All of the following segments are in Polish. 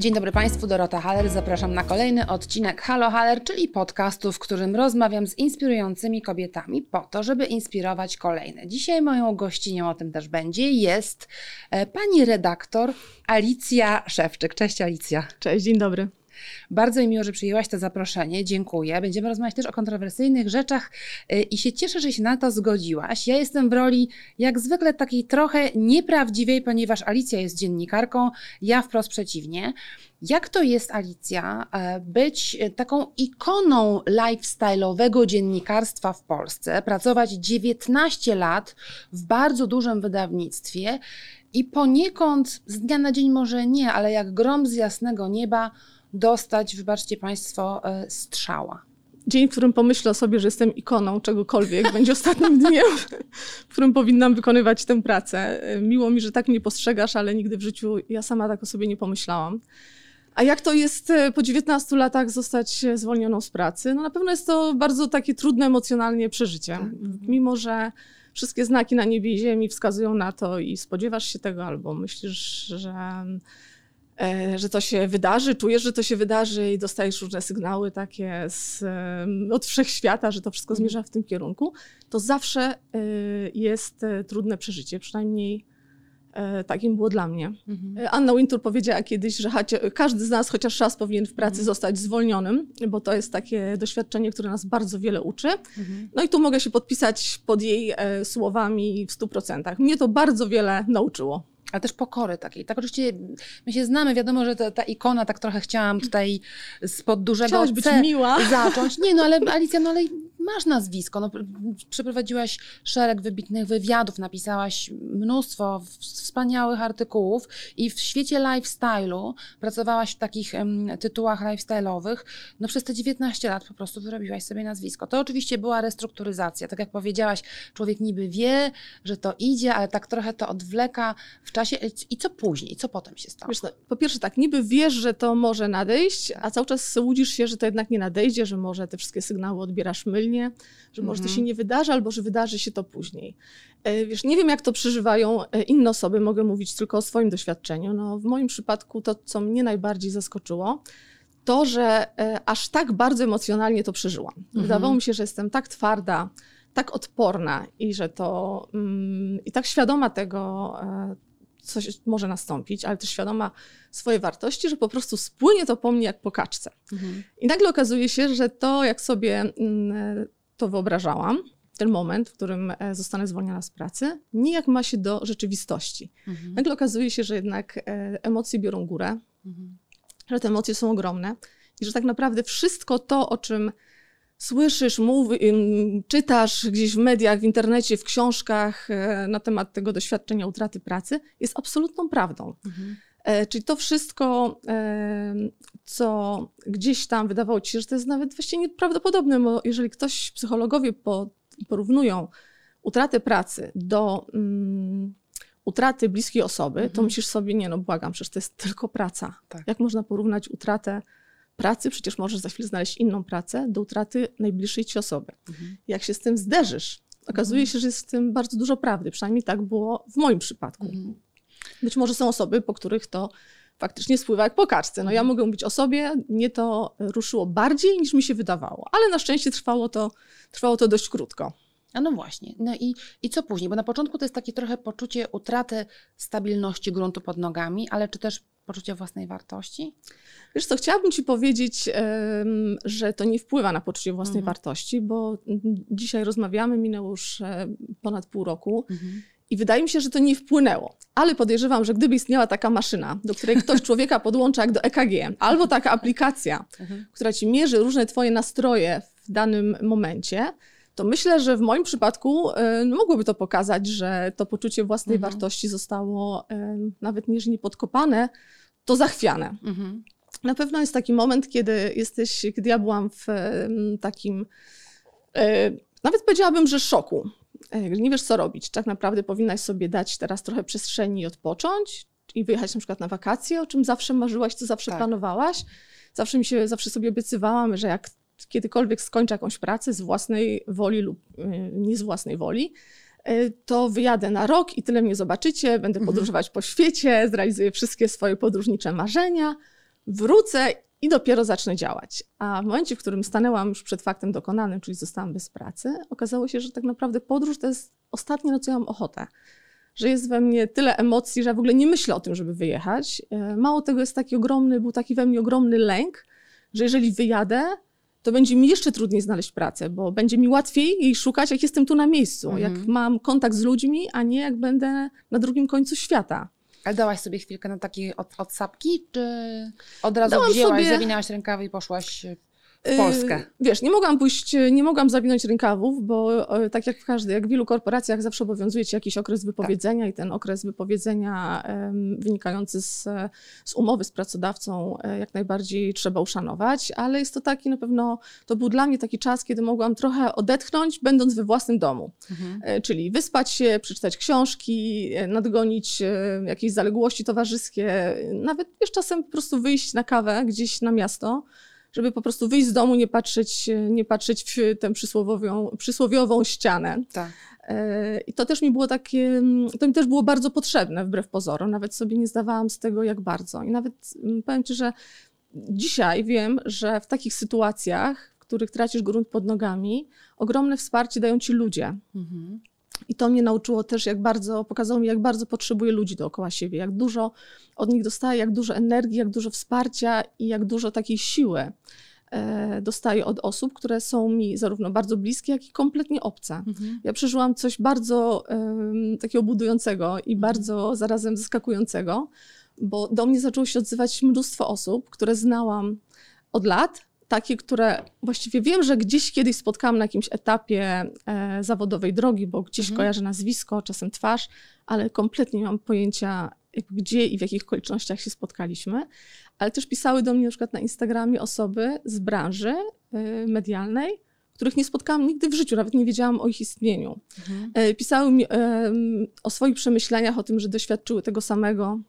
Dzień dobry Państwu, Dorota Haller. Zapraszam na kolejny odcinek Halo Haller, czyli podcastu, w którym rozmawiam z inspirującymi kobietami po to, żeby inspirować kolejne. Dzisiaj moją gościnią, o tym też będzie, jest e, pani redaktor Alicja Szewczyk. Cześć Alicja. Cześć, dzień dobry. Bardzo mi miło, że przyjęłaś to zaproszenie. Dziękuję. Będziemy rozmawiać też o kontrowersyjnych rzeczach y, i się cieszę, że się na to zgodziłaś. Ja jestem w roli jak zwykle takiej trochę nieprawdziwej, ponieważ Alicja jest dziennikarką, ja wprost przeciwnie. Jak to jest, Alicja, e, być taką ikoną lifestyle'owego dziennikarstwa w Polsce, pracować 19 lat w bardzo dużym wydawnictwie i poniekąd z dnia na dzień może nie, ale jak grom z jasnego nieba dostać, wybaczcie Państwo, e, strzała. Dzień, w którym pomyślę o sobie, że jestem ikoną czegokolwiek, będzie ostatnim dniem, w którym powinnam wykonywać tę pracę. E, miło mi, że tak mnie postrzegasz, ale nigdy w życiu ja sama tak o sobie nie pomyślałam. A jak to jest e, po 19 latach zostać zwolnioną z pracy? No na pewno jest to bardzo takie trudne emocjonalnie przeżycie. Tak. Mimo, że wszystkie znaki na niebie i ziemi wskazują na to i spodziewasz się tego, albo myślisz, że że to się wydarzy, czujesz, że to się wydarzy i dostajesz różne sygnały takie z, od wszechświata, że to wszystko mhm. zmierza w tym kierunku, to zawsze e, jest e, trudne przeżycie, przynajmniej takim było dla mnie. Mhm. Anna Wintour powiedziała kiedyś, że każdy z nas chociaż raz powinien w pracy mhm. zostać zwolnionym, bo to jest takie doświadczenie, które nas bardzo wiele uczy. Mhm. No i tu mogę się podpisać pod jej słowami w stu procentach. Mnie to bardzo wiele nauczyło ale też pokory takiej. Tak oczywiście my się znamy, wiadomo, że ta, ta ikona, tak trochę chciałam tutaj spod dużego Chciałaś być miła. zacząć. Nie, no ale Alicja, no ale masz nazwisko, no, przeprowadziłaś szereg wybitnych wywiadów, napisałaś mnóstwo wspaniałych artykułów i w świecie lifestyle'u pracowałaś w takich um, tytułach lifestyle'owych, no przez te 19 lat po prostu wyrobiłaś sobie nazwisko. To oczywiście była restrukturyzacja, tak jak powiedziałaś, człowiek niby wie, że to idzie, ale tak trochę to odwleka w czasie i co później, co potem się stało? Wiesz, no, po pierwsze tak, niby wiesz, że to może nadejść, a cały czas łudzisz się, że to jednak nie nadejdzie, że może te wszystkie sygnały odbierasz mylnie, że mhm. może to się mhm. nie wydarzy, albo że wydarzy się to później. E, wiesz, nie wiem, jak to przeżywają e, inne osoby, mogę mówić tylko o swoim doświadczeniu. No, w moim przypadku to, co mnie najbardziej zaskoczyło, to, że e, aż tak bardzo emocjonalnie to przeżyłam. Mhm. Wydawało mi się, że jestem tak twarda, tak odporna i że to mm, i tak świadoma tego, coś może nastąpić, ale też świadoma swojej wartości, że po prostu spłynie to po mnie jak po kaczce. Mhm. I nagle okazuje się, że to, jak sobie mm, to wyobrażałam, ten moment, w którym e, zostanę zwolniona z pracy, nijak ma się do rzeczywistości. Mhm. Nagle okazuje się, że jednak e, emocje biorą górę, mhm. że te emocje są ogromne i że tak naprawdę wszystko to, o czym słyszysz, mów, czytasz gdzieś w mediach, w internecie, w książkach e, na temat tego doświadczenia utraty pracy, jest absolutną prawdą. Mhm. E, czyli to wszystko, e, co gdzieś tam wydawało ci się, że to jest nawet właściwie nieprawdopodobne, bo jeżeli ktoś, psychologowie porównują utratę pracy do um, utraty bliskiej osoby, mhm. to myślisz sobie, nie no błagam, przecież to jest tylko praca. Tak. Jak można porównać utratę pracy, przecież możesz za chwilę znaleźć inną pracę, do utraty najbliższej ci osoby. Mhm. Jak się z tym zderzysz, okazuje mhm. się, że jest w tym bardzo dużo prawdy. Przynajmniej tak było w moim przypadku. Mhm. Być może są osoby, po których to faktycznie spływa jak po kaczce. No ja mogę mówić o sobie, mnie to ruszyło bardziej niż mi się wydawało, ale na szczęście trwało to, trwało to dość krótko. A no właśnie. No i, i co później? Bo na początku to jest takie trochę poczucie utraty stabilności gruntu pod nogami, ale czy też poczucie własnej wartości? Wiesz co, chciałabym Ci powiedzieć, że to nie wpływa na poczucie własnej mhm. wartości, bo dzisiaj rozmawiamy, minęło już e, ponad pół roku mhm. i wydaje mi się, że to nie wpłynęło. Ale podejrzewam, że gdyby istniała taka maszyna, do której ktoś człowieka podłącza jak do EKG, albo taka aplikacja, mhm. która Ci mierzy różne Twoje nastroje w danym momencie, to myślę, że w moim przypadku y, mogłoby to pokazać, że to poczucie własnej mhm. wartości zostało y, nawet nie podkopane, to zachwiane. Mhm. Na pewno jest taki moment, kiedy jesteś, kiedy ja byłam w y, takim, nawet powiedziałabym, że szoku. Nie wiesz, co robić. Tak naprawdę powinnaś sobie dać teraz trochę przestrzeni i odpocząć i wyjechać na przykład na wakacje, o czym zawsze marzyłaś, co zawsze tak. planowałaś. Zawsze mi się, zawsze sobie obiecywałam, że jak kiedykolwiek skończę jakąś pracę z własnej woli lub y, nie z własnej woli, y, to wyjadę na rok i tyle mnie zobaczycie, będę mhm. podróżować po świecie, zrealizuję wszystkie swoje podróżnicze marzenia, wrócę i dopiero zacznę działać. A w momencie, w którym stanęłam już przed faktem dokonanym, czyli zostałam bez pracy, okazało się, że tak naprawdę podróż to jest ostatnie, na co ja mam ochotę. Że jest we mnie tyle emocji, że ja w ogóle nie myślę o tym, żeby wyjechać. E, mało tego jest taki ogromny, był taki we mnie ogromny lęk, że jeżeli wyjadę, to będzie mi jeszcze trudniej znaleźć pracę, bo będzie mi łatwiej jej szukać, jak jestem tu na miejscu, mhm. jak mam kontakt z ludźmi, a nie jak będę na drugim końcu świata. Ale dałaś sobie chwilkę na takie od, odsapki, czy od razu Dałam wzięłaś, sobie... zawinałaś rękawy i poszłaś Polskę. Yy, wiesz, nie mogłam pójść, nie mogłam zawinąć rękawów, bo tak jak w każdej, jak w wielu korporacjach zawsze obowiązuje ci jakiś okres wypowiedzenia tak. i ten okres wypowiedzenia um, wynikający z, z umowy z pracodawcą e, jak najbardziej trzeba uszanować, ale jest to taki na pewno, to był dla mnie taki czas, kiedy mogłam trochę odetchnąć, będąc we własnym domu. Mhm. E, czyli wyspać się, przeczytać książki, e, nadgonić jakieś zaległości towarzyskie, nawet wiesz, czasem po prostu wyjść na kawę gdzieś na miasto, żeby po prostu wyjść z domu, nie patrzeć, nie patrzeć w tę przysłowiową, przysłowiową ścianę. Tak. E, I to też mi było takie, to mi też było bardzo potrzebne wbrew pozorom, nawet sobie nie zdawałam z tego jak bardzo. I nawet mm, powiem Ci, że dzisiaj wiem, że w takich sytuacjach, w których tracisz grunt pod nogami, ogromne wsparcie dają Ci ludzie. Mhm. I to mnie nauczyło też, jak bardzo, pokazało mi, jak bardzo potrzebuję ludzi dookoła siebie, jak dużo od nich dostaję, jak dużo energii, jak dużo wsparcia i jak dużo takiej siły e, dostaję od osób, które są mi zarówno bardzo bliskie, jak i kompletnie obce. Mhm. Ja przeżyłam coś bardzo um, takiego budującego i mhm. bardzo zarazem zaskakującego, bo do mnie zaczęło się odzywać mnóstwo osób, które znałam od lat, takie, które właściwie wiem, że gdzieś kiedyś spotkałam na jakimś etapie e, zawodowej drogi, bo gdzieś mhm. kojarzę nazwisko, czasem twarz, ale kompletnie nie mam pojęcia, gdzie i w jakich okolicznościach się spotkaliśmy. Ale też pisały do mnie na przykład na Instagramie osoby z branży e, medialnej, których nie spotkałam nigdy w życiu, nawet nie wiedziałam o ich istnieniu. Mhm. E, pisały mi e, o swoich przemyśleniach, o tym, że doświadczyły tego samego.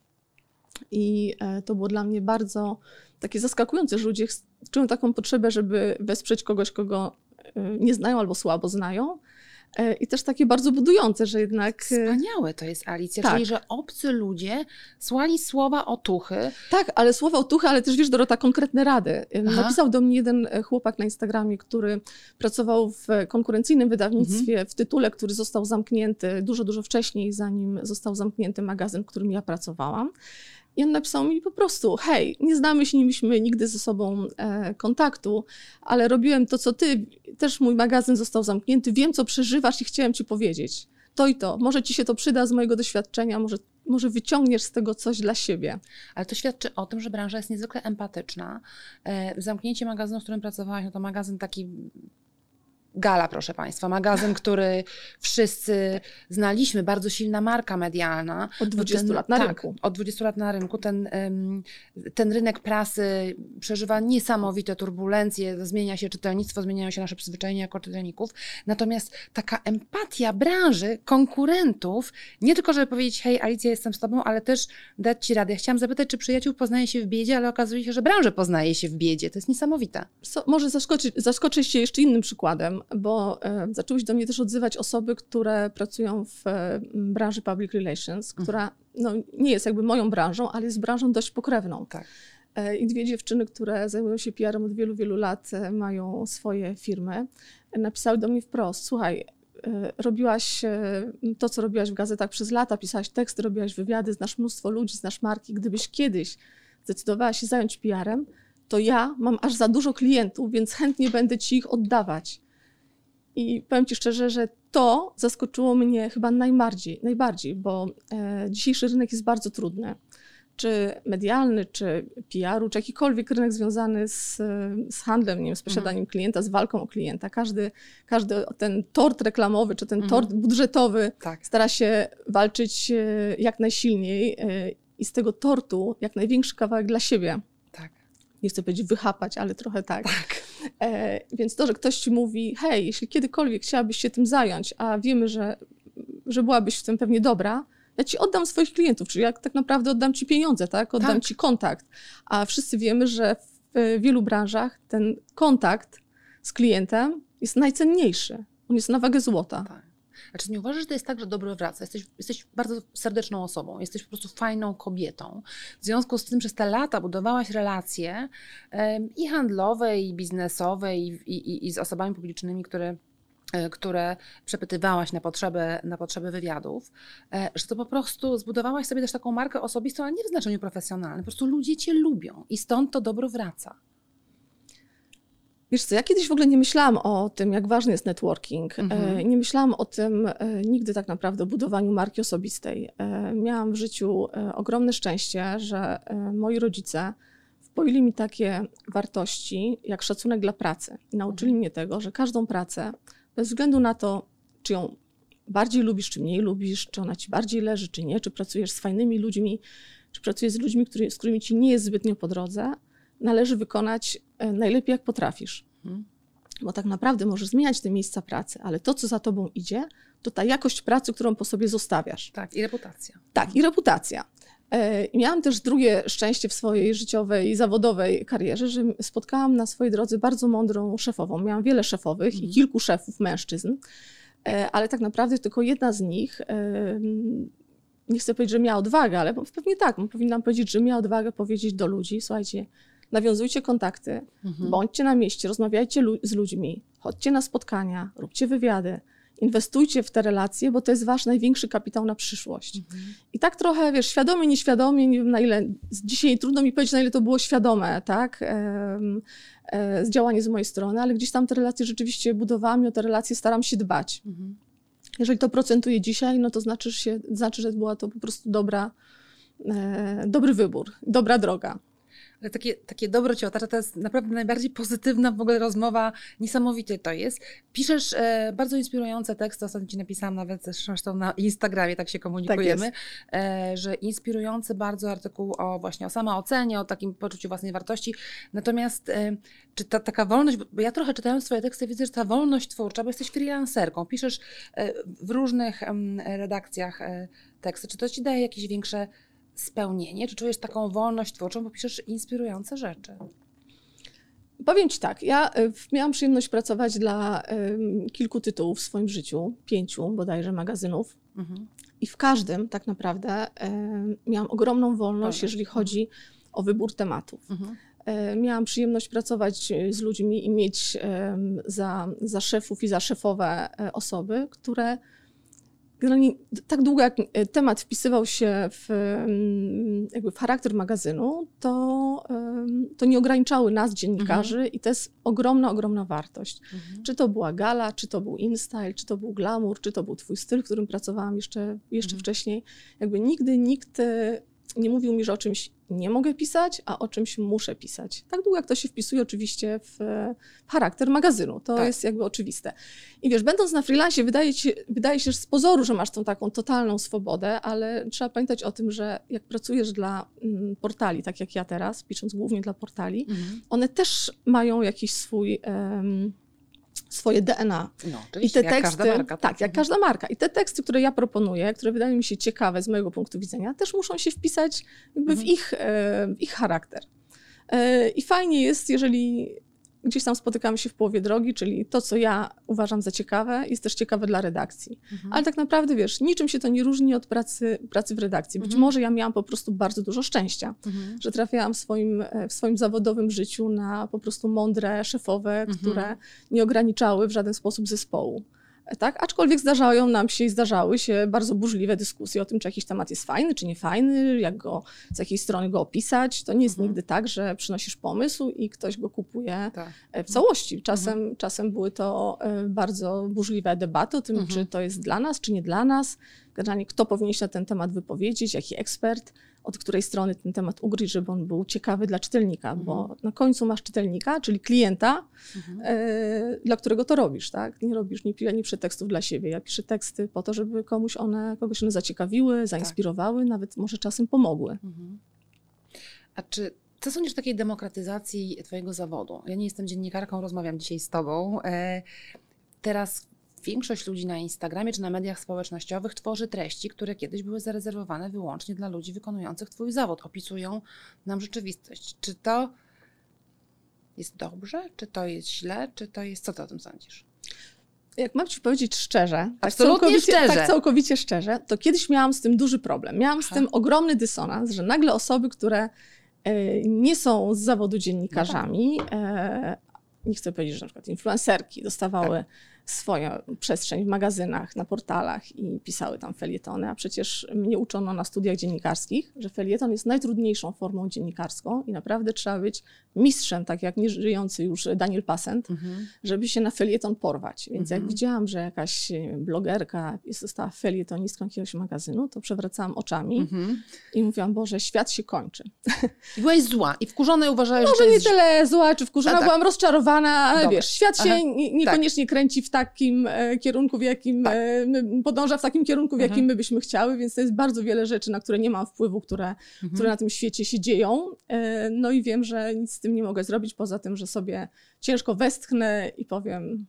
I e, to było dla mnie bardzo takie zaskakujące, że ludzie czują taką potrzebę, żeby wesprzeć kogoś, kogo e, nie znają albo słabo znają. E, I też takie bardzo budujące, że jednak. Wspaniałe to jest Alicja, tak. czyli że obcy ludzie słali słowa otuchy. Tak, ale słowa otuchy, ale też wiesz, Dorota, konkretne rady. Aha. Napisał do mnie jeden chłopak na Instagramie, który pracował w konkurencyjnym wydawnictwie, mhm. w tytule, który został zamknięty dużo, dużo wcześniej, zanim został zamknięty magazyn, w którym ja pracowałam. I on napisał mi po prostu: Hej, nie znamy się, nie mieliśmy nigdy ze sobą e, kontaktu, ale robiłem to, co ty. Też mój magazyn został zamknięty. Wiem, co przeżywasz i chciałem ci powiedzieć. To i to. Może ci się to przyda z mojego doświadczenia, może, może wyciągniesz z tego coś dla siebie. Ale to świadczy o tym, że branża jest niezwykle empatyczna. E, zamknięcie magazynu, w którym pracowałaś, no to magazyn taki Gala, proszę Państwa, magazyn, który wszyscy znaliśmy, bardzo silna marka medialna. Od 20 ten, lat na tak, rynku. Od 20 lat na rynku. Ten, ten rynek prasy przeżywa niesamowite turbulencje, zmienia się czytelnictwo, zmieniają się nasze przyzwyczajenia jako czytelników. Natomiast taka empatia branży, konkurentów, nie tylko, żeby powiedzieć, hej, Alicja, jestem z Tobą, ale też dać Ci radę. Ja chciałam zapytać, czy przyjaciół poznaje się w biedzie, ale okazuje się, że branżę poznaje się w biedzie. To jest niesamowite. So, może zaskoczyć, zaskoczyć się jeszcze innym przykładem bo e, zaczęły się do mnie też odzywać osoby, które pracują w e, branży public relations, mhm. która no, nie jest jakby moją branżą, ale jest branżą dość pokrewną. Tak. E, I dwie dziewczyny, które zajmują się PR-em od wielu, wielu lat, mają swoje firmy, napisały do mnie wprost: Słuchaj, robiłaś to, co robiłaś w gazetach przez lata, pisałaś teksty, robiłaś wywiady, znasz mnóstwo ludzi, znasz marki. Gdybyś kiedyś zdecydowała się zająć PR-em, to ja mam aż za dużo klientów, więc chętnie będę ci ich oddawać. I powiem Ci szczerze, że to zaskoczyło mnie chyba najbardziej, najbardziej bo e, dzisiejszy rynek jest bardzo trudny. Czy medialny, czy PR-u, czy jakikolwiek rynek związany z, z handlem, nie wiem, z posiadaniem mhm. klienta, z walką o klienta. Każdy, każdy ten tort reklamowy, czy ten mhm. tort budżetowy tak. stara się walczyć e, jak najsilniej e, i z tego tortu jak największy kawałek dla siebie. Nie chcę powiedzieć wychapać, ale trochę tak. tak. E, więc to, że ktoś ci mówi, hej, jeśli kiedykolwiek chciałabyś się tym zająć, a wiemy, że, że byłabyś w tym pewnie dobra, ja ci oddam swoich klientów, czyli jak tak naprawdę oddam ci pieniądze, tak? Oddam tak. ci kontakt. A wszyscy wiemy, że w wielu branżach ten kontakt z klientem jest najcenniejszy. On jest na wagę złota. Tak. A czy nie uważasz, że to jest tak, że dobro wraca? Jesteś, jesteś bardzo serdeczną osobą, jesteś po prostu fajną kobietą. W związku z tym przez te lata budowałaś relacje um, i handlowe, i biznesowe, i, i, i z osobami publicznymi, które E, które przepytywałaś na potrzeby, na potrzeby wywiadów, e, że to po prostu zbudowałaś sobie też taką markę osobistą, ale nie w znaczeniu profesjonalnym. Po prostu ludzie cię lubią i stąd to dobro wraca. Wiesz co, ja kiedyś w ogóle nie myślałam o tym, jak ważny jest networking. E, mhm. Nie myślałam o tym nigdy tak naprawdę, o budowaniu marki osobistej. Miałam w życiu ogromne szczęście, że moi rodzice wpoili mi takie wartości, jak szacunek dla pracy. I nauczyli mhm. mnie tego, że każdą pracę bez względu na to, czy ją bardziej lubisz, czy mniej lubisz, czy ona ci bardziej leży, czy nie, czy pracujesz z fajnymi ludźmi, czy pracujesz z ludźmi, który, z którymi ci nie jest zbytnio po drodze, należy wykonać e, najlepiej, jak potrafisz. Hmm. Bo tak naprawdę możesz zmieniać te miejsca pracy, ale to, co za tobą idzie, to ta jakość pracy, którą po sobie zostawiasz. Tak, i reputacja. Tak, i reputacja. E, miałam też drugie szczęście w swojej życiowej i zawodowej karierze, że spotkałam na swojej drodze bardzo mądrą szefową. Miałam wiele szefowych i mhm. kilku szefów mężczyzn, e, ale tak naprawdę tylko jedna z nich, nie chcę powiedzieć, że miała odwagę, ale pewnie tak, powinnam powiedzieć, że miała odwagę powiedzieć do ludzi, słuchajcie, nawiązujcie kontakty, mhm. bądźcie na mieście, rozmawiajcie z ludźmi, chodźcie na spotkania, róbcie wywiady, inwestujcie w te relacje, bo to jest wasz największy kapitał na przyszłość. Mhm. I tak trochę, wiesz, świadomie, nieświadomie, nie wiem na ile, dzisiaj trudno mi powiedzieć, na ile to było świadome, tak, e, z działanie z mojej strony, ale gdzieś tam te relacje rzeczywiście budowałam i o te relacje staram się dbać. Mhm. Jeżeli to procentuje dzisiaj, no to znaczy, się, znaczy, że była to po prostu dobra, e, dobry wybór, dobra droga. Takie, takie dobro cię otacza, to jest naprawdę najbardziej pozytywna w ogóle rozmowa, niesamowite to jest. Piszesz e, bardzo inspirujące teksty, ostatnio ci napisałam nawet zresztą na Instagramie, tak się komunikujemy, tak e, że inspirujący bardzo artykuł o właśnie o samoocenie, o takim poczuciu własnej wartości. Natomiast e, czy ta taka wolność, bo ja trochę czytając swoje teksty widzę, że ta wolność twórcza, bo jesteś freelancerką, piszesz e, w różnych redakcjach e, teksty, czy to ci daje jakieś większe spełnienie? Czy czujesz taką wolność twórczą, bo piszesz inspirujące rzeczy? Powiem Ci tak, ja y, miałam przyjemność pracować dla kilku tytułów w swoim życiu, pięciu bodajże magazynów. Mhm. I w każdym tak naprawdę miałam ogromną wolność, jeżeli chodzi o wybór tematów. Mhm. E, miałam przyjemność pracować z ludźmi i mieć za, za szefów i za szefowe osoby, które generalnie tak długo jak e, temat wpisywał się w, mm, jakby w charakter magazynu, to, to nie ograniczały nas, dziennikarzy, mhm. i to jest ogromna, ogromna wartość. Mhm. Czy to była gala, czy to był InStyle, czy to był glamour, czy to był twój styl, w którym pracowałam jeszcze, jeszcze mhm. wcześniej. Jakby nigdy nikt e, nie mówił mi, że o czymś nie mogę pisać, a o czymś muszę pisać. Tak długo jak to się wpisuje oczywiście w, charakter magazynu. To tak. jest jakby oczywiste. I wiesz, będąc na freelance wydaje, ci, wydaje się z pozoru, że masz tą taką totalną swobodę, ale trzeba pamiętać o tym, że jak pracujesz dla mm, portali, tak jak ja teraz, pisząc głównie dla portali, mhm. one też mają jakiś swój... Um, swoje DNA. No, I te jak teksty, marka, tak, jak każda marka. I te teksty, które ja proponuję, które wydają mi się ciekawe z mojego punktu widzenia, też muszą się wpisać jakby mhm. w, ich, e, w ich charakter. E, I fajnie jest, jeżeli gdzieś tam spotykamy się w połowie drogi, czyli to, co ja uważam za ciekawe, jest też ciekawe dla redakcji. Mhm. Ale tak naprawdę, wiesz, niczym się to nie różni od pracy, pracy w redakcji. Być mhm. może ja miałam po prostu bardzo dużo szczęścia, mhm. że trafiałam w swoim, e, w swoim zawodowym życiu na po prostu mądre szefowe, mhm. które nie ograniczały w żaden sposób zespołu. Tak? Aczkolwiek zdarzają nam się i zdarzały się bardzo burzliwe dyskusje o tym, czy jakiś temat jest fajny, czy nie fajny, jak go, z jakiej strony go opisać. To nie jest mhm. nigdy tak, że przynosisz pomysł i ktoś go kupuje tak. E, w całości. Czasem, mhm. czasem były to e, bardzo burzliwe debaty o tym, mhm. czy to jest dla nas, czy nie dla nas. Generalnie kto powinien się na ten temat wypowiedzieć, jaki ekspert od której strony ten temat ugryźć, żeby on był ciekawy dla czytelnika, mhm. bo na końcu masz czytelnika, czyli klienta, mhm. e, dla którego to robisz, tak? Nie robisz, nie, nie piszę tekstów dla siebie, ja piszę teksty po to, żeby komuś one, kogoś one zaciekawiły, zainspirowały, tak. nawet może czasem pomogły. Mhm. A czy co sądzisz o takiej demokratyzacji Twojego zawodu? Ja nie jestem dziennikarką, rozmawiam dzisiaj z Tobą. E, teraz Większość ludzi na Instagramie czy na mediach społecznościowych tworzy treści, które kiedyś były zarezerwowane wyłącznie dla ludzi wykonujących Twój zawód. Opisują nam rzeczywistość. Czy to jest dobrze? Czy to jest źle? Czy to jest. Co Ty o tym sądzisz? jak mam ci powiedzieć szczerze, tak Absolutnie całkowicie, szczerze. tak całkowicie szczerze, to kiedyś miałam z tym duży problem. Miałam z Aha. tym ogromny dysonans, że nagle osoby, które e, nie są z zawodu dziennikarzami, e, nie chcę powiedzieć, że na przykład influencerki dostawały Tak. Swoją przestrzeń w magazynach, na portalach i pisały tam felietony, a przecież mnie uczono na studiach dziennikarskich, że felieton jest najtrudniejszą formą dziennikarską i naprawdę trzeba być mistrzem, tak jak nieżyjący już Daniel Passent, Mhm. żeby się na felieton porwać. Więc jak Mhm. widziałam, że jakaś blogerka została felietonistką jakiegoś magazynu, to przewracałam oczami Mhm. i mówiłam, Boże, świat się kończy. I byłaś zła i wkurzona i uważałeś, że to Może nie jest... tyle zła czy wkurzona, A tak. byłam rozczarowana, ale Dobra. wiesz, świat się Aha. nie, niekoniecznie kręci w takim e, kierunku, w jakim Tak. e, podąża w takim kierunku, w jakim Mhm. my byśmy chciały, więc to jest bardzo wiele rzeczy, na które nie mam wpływu, które, Mhm. które na tym świecie się dzieją. E, no i wiem, że nic z tym nie mogę zrobić, poza tym, że sobie ciężko westchnę i powiem,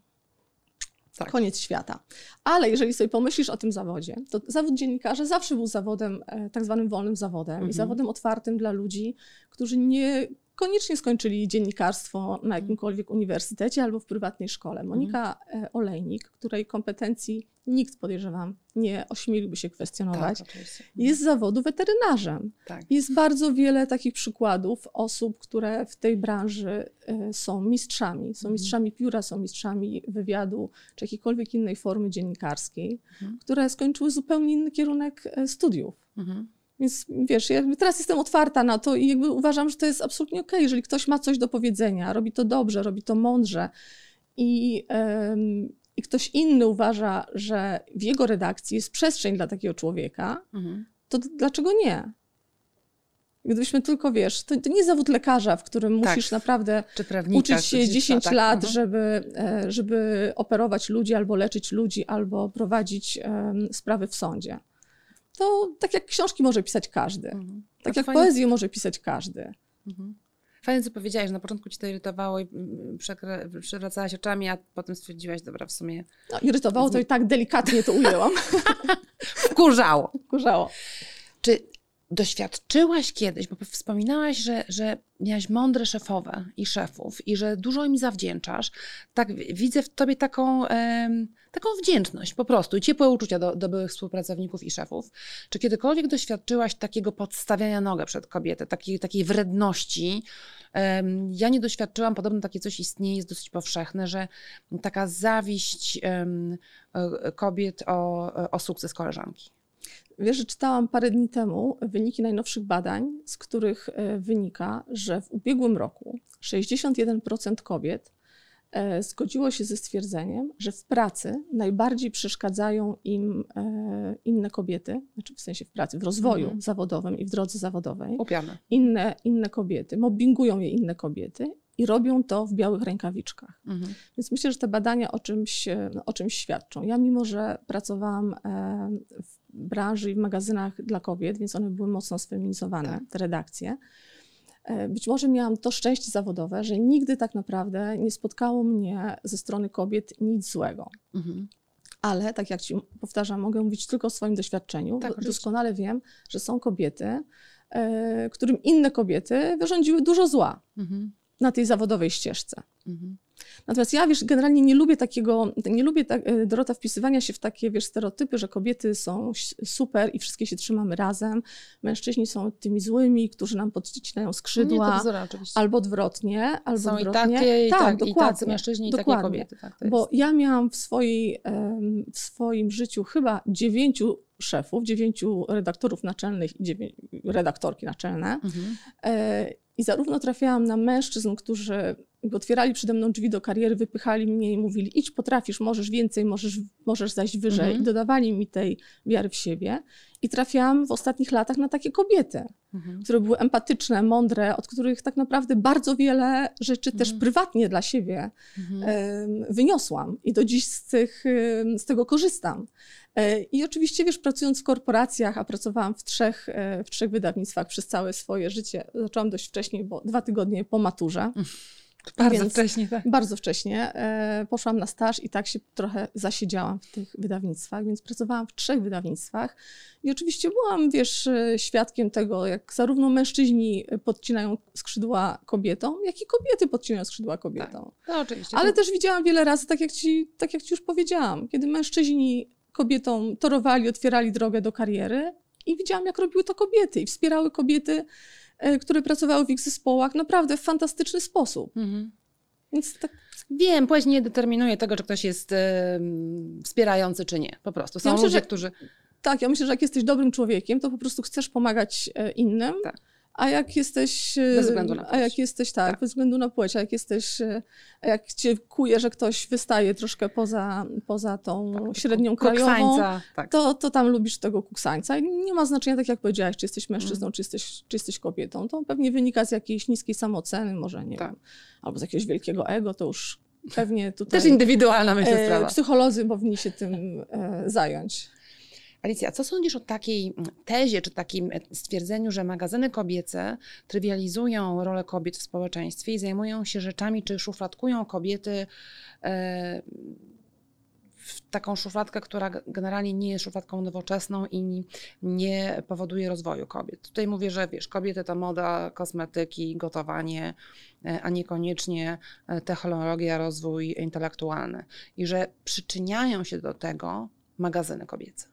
Tak. koniec świata. Ale jeżeli sobie pomyślisz o tym zawodzie, to zawód dziennikarza zawsze był zawodem, tak zwanym wolnym zawodem Mhm. i zawodem otwartym dla ludzi, którzy nie koniecznie skończyli dziennikarstwo na jakimkolwiek uniwersytecie albo w prywatnej szkole. Monika e, Olejnik, której kompetencji nikt, podejrzewam, nie ośmieliłby się kwestionować, Tak, oczywiście. jest z zawodu weterynarzem. Tak. Jest bardzo wiele takich przykładów osób, które w tej branży e, są mistrzami. Są Mhm. mistrzami pióra, są mistrzami wywiadu, czy jakiejkolwiek innej formy dziennikarskiej, Mhm. które skończyły zupełnie inny kierunek e, studiów. Mhm. Więc wiesz, teraz jestem otwarta na to i jakby uważam, że to jest absolutnie okej, jeżeli ktoś ma coś do powiedzenia, robi to dobrze, robi to mądrze i, em, i ktoś inny uważa, że w jego redakcji jest przestrzeń dla takiego człowieka, Mhm. to dlaczego nie? Gdybyśmy tylko, wiesz, to, to nie jest zawód lekarza, w którym Tak. musisz naprawdę uczyć się czy 10 tak. lat, Mhm. żeby, e, żeby operować ludzi albo leczyć ludzi, albo prowadzić em, sprawy w sądzie. To tak jak książki może pisać każdy. Mhm. Tak jak fajnie- poezję może pisać każdy. Mhm. Fajnie, co powiedziałaś, że na początku ci to irytowało i mm, przekra- przewracałaś oczami, a potem stwierdziłaś, dobra, w sumie No, irytowało to i tak delikatnie to ujęłam. wkurzało. Kurzało. Czy doświadczyłaś kiedyś, bo wspominałaś, że, że miałaś mądre szefowe i szefów i że dużo im zawdzięczasz. Tak, widzę w tobie taką, taką wdzięczność po prostu i ciepłe uczucia do, do byłych współpracowników i szefów. Czy kiedykolwiek doświadczyłaś takiego podstawiania nogę przed kobietę, takiej, takiej wredności? Ja nie doświadczyłam, podobno takie coś istnieje, jest dosyć powszechne, że taka zawiść e, kobiet o, o sukces koleżanki. Wiesz, że czytałam parę dni temu wyniki najnowszych badań, z których e, wynika, że w ubiegłym roku 61% kobiet e, zgodziło się ze stwierdzeniem, że w pracy najbardziej przeszkadzają im e, inne kobiety, znaczy w sensie w pracy, w rozwoju Mhm. zawodowym i w drodze zawodowej, inne, inne kobiety, mobbingują je inne kobiety i robią to w białych rękawiczkach. Mhm. Więc myślę, że te badania o czymś, o czymś świadczą. Ja, mimo że pracowałam w branży i w magazynach dla kobiet, więc one były mocno sfeminizowane, Tak. te redakcje, e, być może miałam to szczęście zawodowe, że nigdy tak naprawdę nie spotkało mnie ze strony kobiet nic złego. Mhm. Ale, tak jak ci powtarzam, mogę mówić tylko o swoim doświadczeniu. Tak, oczywiście. Doskonale wiem, że są kobiety, e, którym inne kobiety wyrządziły dużo zła Mhm. na tej zawodowej ścieżce. Mhm. Natomiast ja, wiesz, generalnie nie lubię takiego, nie lubię, tak, e, Dorota, wpisywania się w takie, wiesz, stereotypy, że kobiety są super i wszystkie się trzymamy razem, mężczyźni są tymi złymi, którzy nam podcinają Nie, skrzydła, to bzdura, oczywiście. albo odwrotnie, albo Są i odwrotnie. takie, i, tak, i dokładnie, tacy mężczyźni, i takie dokładnie. kobiety. Tak, to Bo ja miałam w, swojej, w swoim życiu chyba dziewięciu szefów, dziewięciu redaktorów naczelnych i dziewię- redaktorki naczelne. Mhm. I zarówno trafiałam na mężczyzn, którzy otwierali przede mną drzwi do kariery, wypychali mnie i mówili: idź, potrafisz, możesz więcej, możesz, możesz zajść wyżej. Mhm. I dodawali mi tej wiary w siebie. I trafiałam w ostatnich latach na takie kobiety, Mhm. które były empatyczne, mądre, od których tak naprawdę bardzo wiele rzeczy też Mhm. prywatnie dla siebie Mhm. wyniosłam i do dziś z, tych, z tego korzystam. E, I oczywiście, wiesz, pracując w korporacjach, a pracowałam w trzech, e, w trzech wydawnictwach przez całe swoje życie, zaczęłam dość wcześnie, bo dwa tygodnie po maturze. Bardzo Więc wcześnie, tak. Bardzo wcześnie. E, poszłam na staż i tak się trochę zasiedziałam w tych wydawnictwach, więc pracowałam w trzech wydawnictwach. I oczywiście byłam, wiesz, e, świadkiem tego, jak zarówno mężczyźni podcinają skrzydła kobietom, jak i kobiety podcinają skrzydła kobietom. Tak. No, oczywiście. Ale to... też widziałam wiele razy, tak jak, ci, tak jak ci już powiedziałam, kiedy mężczyźni kobietom torowali, otwierali drogę do kariery i widziałam, jak robiły to kobiety i wspierały kobiety E, które pracowały w ich zespołach naprawdę w fantastyczny sposób. Mhm. Więc tak... Wiem, płeć nie determinuje tego, czy ktoś jest wspierający, czy nie. Po prostu. Są ja myślę, ludzie, że, którzy... Tak, ja myślę, że jak jesteś dobrym człowiekiem, to po prostu chcesz pomagać e, innym. Tak. A jak jesteś. E, bez względu na płeć. A jak jesteś, tak, tak, bez względu na płeć, a jak jesteś. A jak cię kuje, że ktoś wystaje troszkę poza, poza tą tak, średnią krajową, tak. to, to tam lubisz tego kuksańca. I nie ma znaczenia, tak jak powiedziałaś, czy jesteś mężczyzną, mm. czy, jesteś, czy jesteś kobietą. To pewnie wynika z jakiejś niskiej samooceny, może nie tak. wiem, albo z jakiegoś wielkiego ego, to już pewnie tutaj. Też indywidualna myślę e, sprawa. Psycholodzy powinni się tym e, zająć. Alicja, co sądzisz o takiej tezie, czy takim stwierdzeniu, że magazyny kobiece trywializują rolę kobiet w społeczeństwie i zajmują się rzeczami, czy szufladkują kobiety e, w taką szufladkę, która generalnie nie jest szufladką nowoczesną i nie powoduje rozwoju kobiet. Tutaj mówię, że wiesz, kobiety to moda, kosmetyki, gotowanie, e, a niekoniecznie e, technologia, rozwój intelektualny. I że przyczyniają się do tego magazyny kobiece.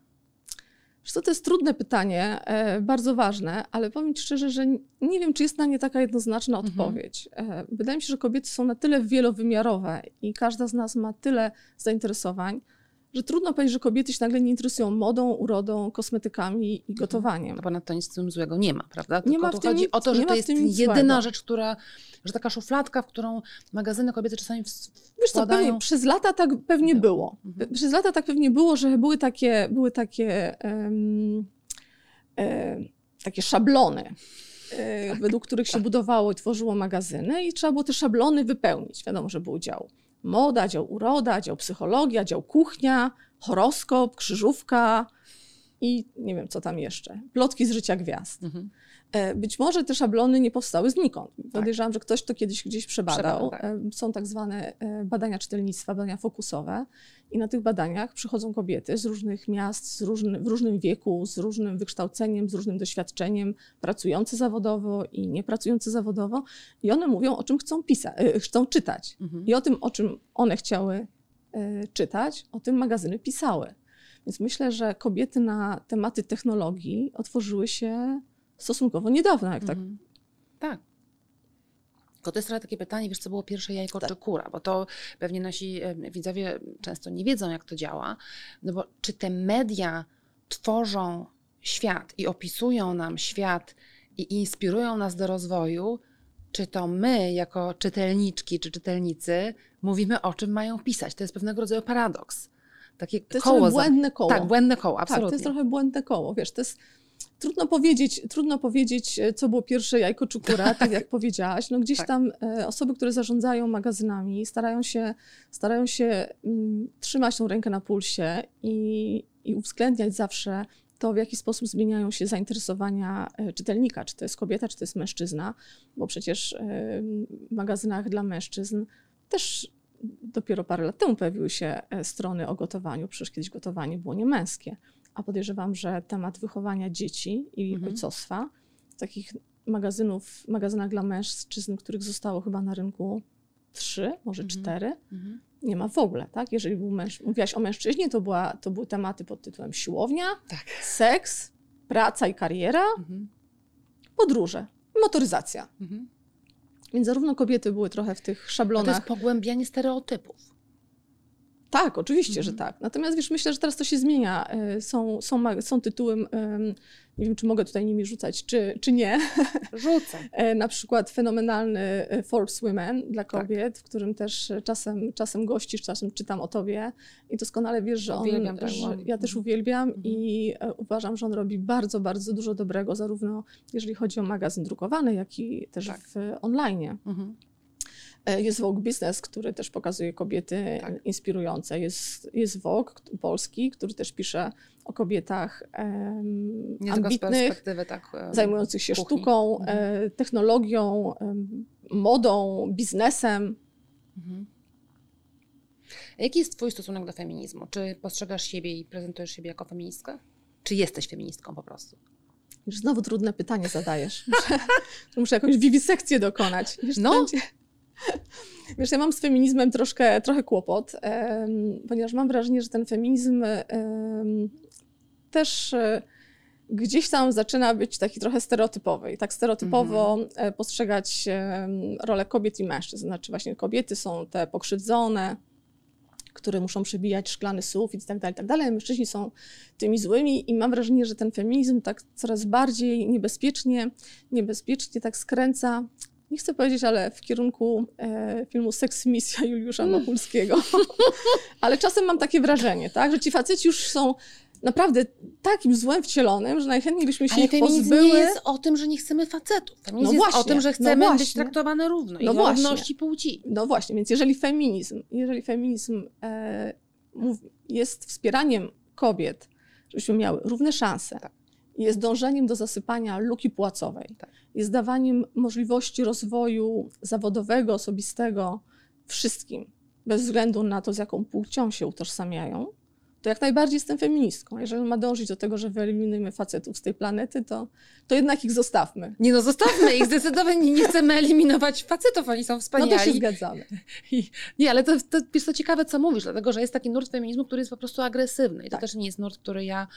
Wiesz to jest trudne pytanie, e, bardzo ważne, ale powiem Ci szczerze, że nie wiem, czy jest na nie taka jednoznaczna mhm. odpowiedź. E, wydaje mi się, że kobiety są na tyle wielowymiarowe i każda z nas ma tyle zainteresowań, że trudno powiedzieć, że kobiety się nagle nie interesują modą, urodą, kosmetykami i mhm. gotowaniem. No ponadto nic w tym złego nie ma, prawda? Tylko nie ma tu tym, chodzi o to, że to jest jedyna złego. rzecz, która, że taka szufladka, w którą magazyny kobiety czasami Wiesz co, pewnie, przez lata tak pewnie no. było. Mhm. Przez lata tak pewnie było, że były takie, były takie, um, takie szablony, e, tak. według których się budowało i tworzyło magazyny i trzeba było te szablony wypełnić. Wiadomo, że był dział moda, dział uroda, dział psychologia, dział kuchnia, horoskop, krzyżówka i nie wiem, co tam jeszcze. Plotki z życia gwiazd. Mhm. E, być może te szablony nie powstały znikąd. Tak. Podejrzewam, że ktoś to kiedyś gdzieś przebadał. tak. E, są tak zwane e, badania czytelnictwa, badania fokusowe i na tych badaniach przychodzą kobiety z różnych miast, z różny, w różnym wieku, z różnym wykształceniem, z różnym doświadczeniem, pracujące zawodowo i niepracujące zawodowo i one mówią, o czym chcą pisać, chcą czytać. Mhm. I o tym, o czym one chciały czytać, o tym magazyny pisały. Więc myślę, że kobiety na tematy technologii otworzyły się stosunkowo niedawno, jak tak. Mhm. Tak. Tylko to jest trochę takie pytanie, wiesz, co było pierwsze jajko tak. czy kura, bo to pewnie nasi widzowie często nie wiedzą, jak to działa. No bo czy te media tworzą świat i opisują nam świat i inspirują nas do rozwoju, czy to my, jako czytelniczki czy czytelnicy, mówimy, o czym mają pisać. To jest pewnego rodzaju paradoks. Takie to jest koło. błędne koło. Tak, błędne koło, absolutnie. Tak, to jest trochę błędne koło. Wiesz, to jest Trudno powiedzieć, trudno powiedzieć, e, co było pierwsze jajko czy kura, tak jak powiedziałaś. No gdzieś tak. tam e, osoby, które zarządzają magazynami, starają się, starają się mm, trzymać tą rękę na pulsie i, i uwzględniać zawsze to, w jaki sposób zmieniają się zainteresowania e, czytelnika, czy to jest kobieta, czy to jest mężczyzna, bo przecież w magazynach dla mężczyzn też dopiero parę lat temu pojawiły się strony o gotowaniu, przecież kiedyś gotowanie było nie męskie a podejrzewam, że temat wychowania dzieci i mhm. ojcostwa, takich magazynów, magazynach dla mężczyzn, których zostało chyba na rynku trzy, może mhm. cztery, mhm. nie ma w ogóle, tak? Jeżeli był męż... mówiłaś o mężczyźnie, to, była, to były tematy pod tytułem siłownia, tak. seks, praca i kariera, mhm. podróże, motoryzacja. Mhm. Więc zarówno kobiety były trochę w tych szablonach. A to jest pogłębianie stereotypów. Tak, oczywiście, mhm. że tak. Natomiast wiesz, myślę, że teraz to się zmienia. E, są, są, są tytuły, nie wiem, czy mogę tutaj nimi rzucać, czy, czy nie. Rzucę. E, na przykład fenomenalny e, Forbes Women dla tak. kobiet, tak. w którym też czasem, czasem gościsz, czasem czytam o tobie i doskonale wiesz, że on... Uwielbiam że Ja też mhm. uwielbiam mhm. i uważam, że on robi bardzo, bardzo dużo dobrego, zarówno jeżeli chodzi o magazyn drukowany, jak i też tak. w online. Mhm. E, jest Vogue Business, który też pokazuje kobiety tak. inspirujące. Jest, jest Vogue polski, który też pisze o kobietach um, ambitnych, tak, zajmujących się kuchni. sztuką, mhm. e, technologią, modą, biznesem. Mhm. Jaki jest Twój stosunek do feminizmu? Czy postrzegasz siebie i prezentujesz siebie jako feministkę? Czy jesteś feministką po prostu? Już znowu trudne pytanie zadajesz. Muszę, muszę jakąś wiwisekcję dokonać. Wiesz, no. Będzie... Wiesz, ja mam z feminizmem troszkę, trochę kłopot, um, ponieważ mam wrażenie, że ten feminizm um, też um, gdzieś tam zaczyna być taki trochę stereotypowy. I tak stereotypowo mhm. postrzegać rolę kobiet i mężczyzn. Znaczy właśnie kobiety są te pokrzywdzone, które muszą przebijać szklany sufit i tak dalej, tak dalej. Mężczyźni są tymi złymi i mam wrażenie, że ten feminizm tak coraz bardziej niebezpiecznie, niebezpiecznie tak skręca nie chcę powiedzieć, ale w kierunku e, filmu Seks Misja Juliusza mm. Machulskiego. ale czasem mam takie wrażenie, tak, że ci faceci już są naprawdę takim złem wcielonym, że najchętniej byśmy się Ale ich feminizm pozbyły. nie jest o tym, że nie chcemy facetów. Feminizm No jest właśnie, o tym, że no chcemy właśnie. być traktowane równo No i właśnie. równości płci. No właśnie, więc jeżeli feminizm, jeżeli feminizm e, jest wspieraniem kobiet, żebyśmy miały równe szanse, Tak. Jest dążeniem do zasypania luki płacowej, Tak. jest dawaniem możliwości rozwoju zawodowego, osobistego wszystkim, bez względu na to, z jaką płcią się utożsamiają, to jak najbardziej jestem feministką. Jeżeli ma dążyć do tego, że wyeliminujemy facetów z tej planety, to, to jednak ich zostawmy. Nie no, zostawmy ich. Zdecydowanie nie chcemy eliminować facetów, oni są No wspaniali. to się zgadzamy. I- Nie, ale to, to jest to ciekawe, co mówisz, dlatego że jest taki nurt feminizmu, który jest po prostu agresywny. I to Tak. też nie jest nurt, który ja,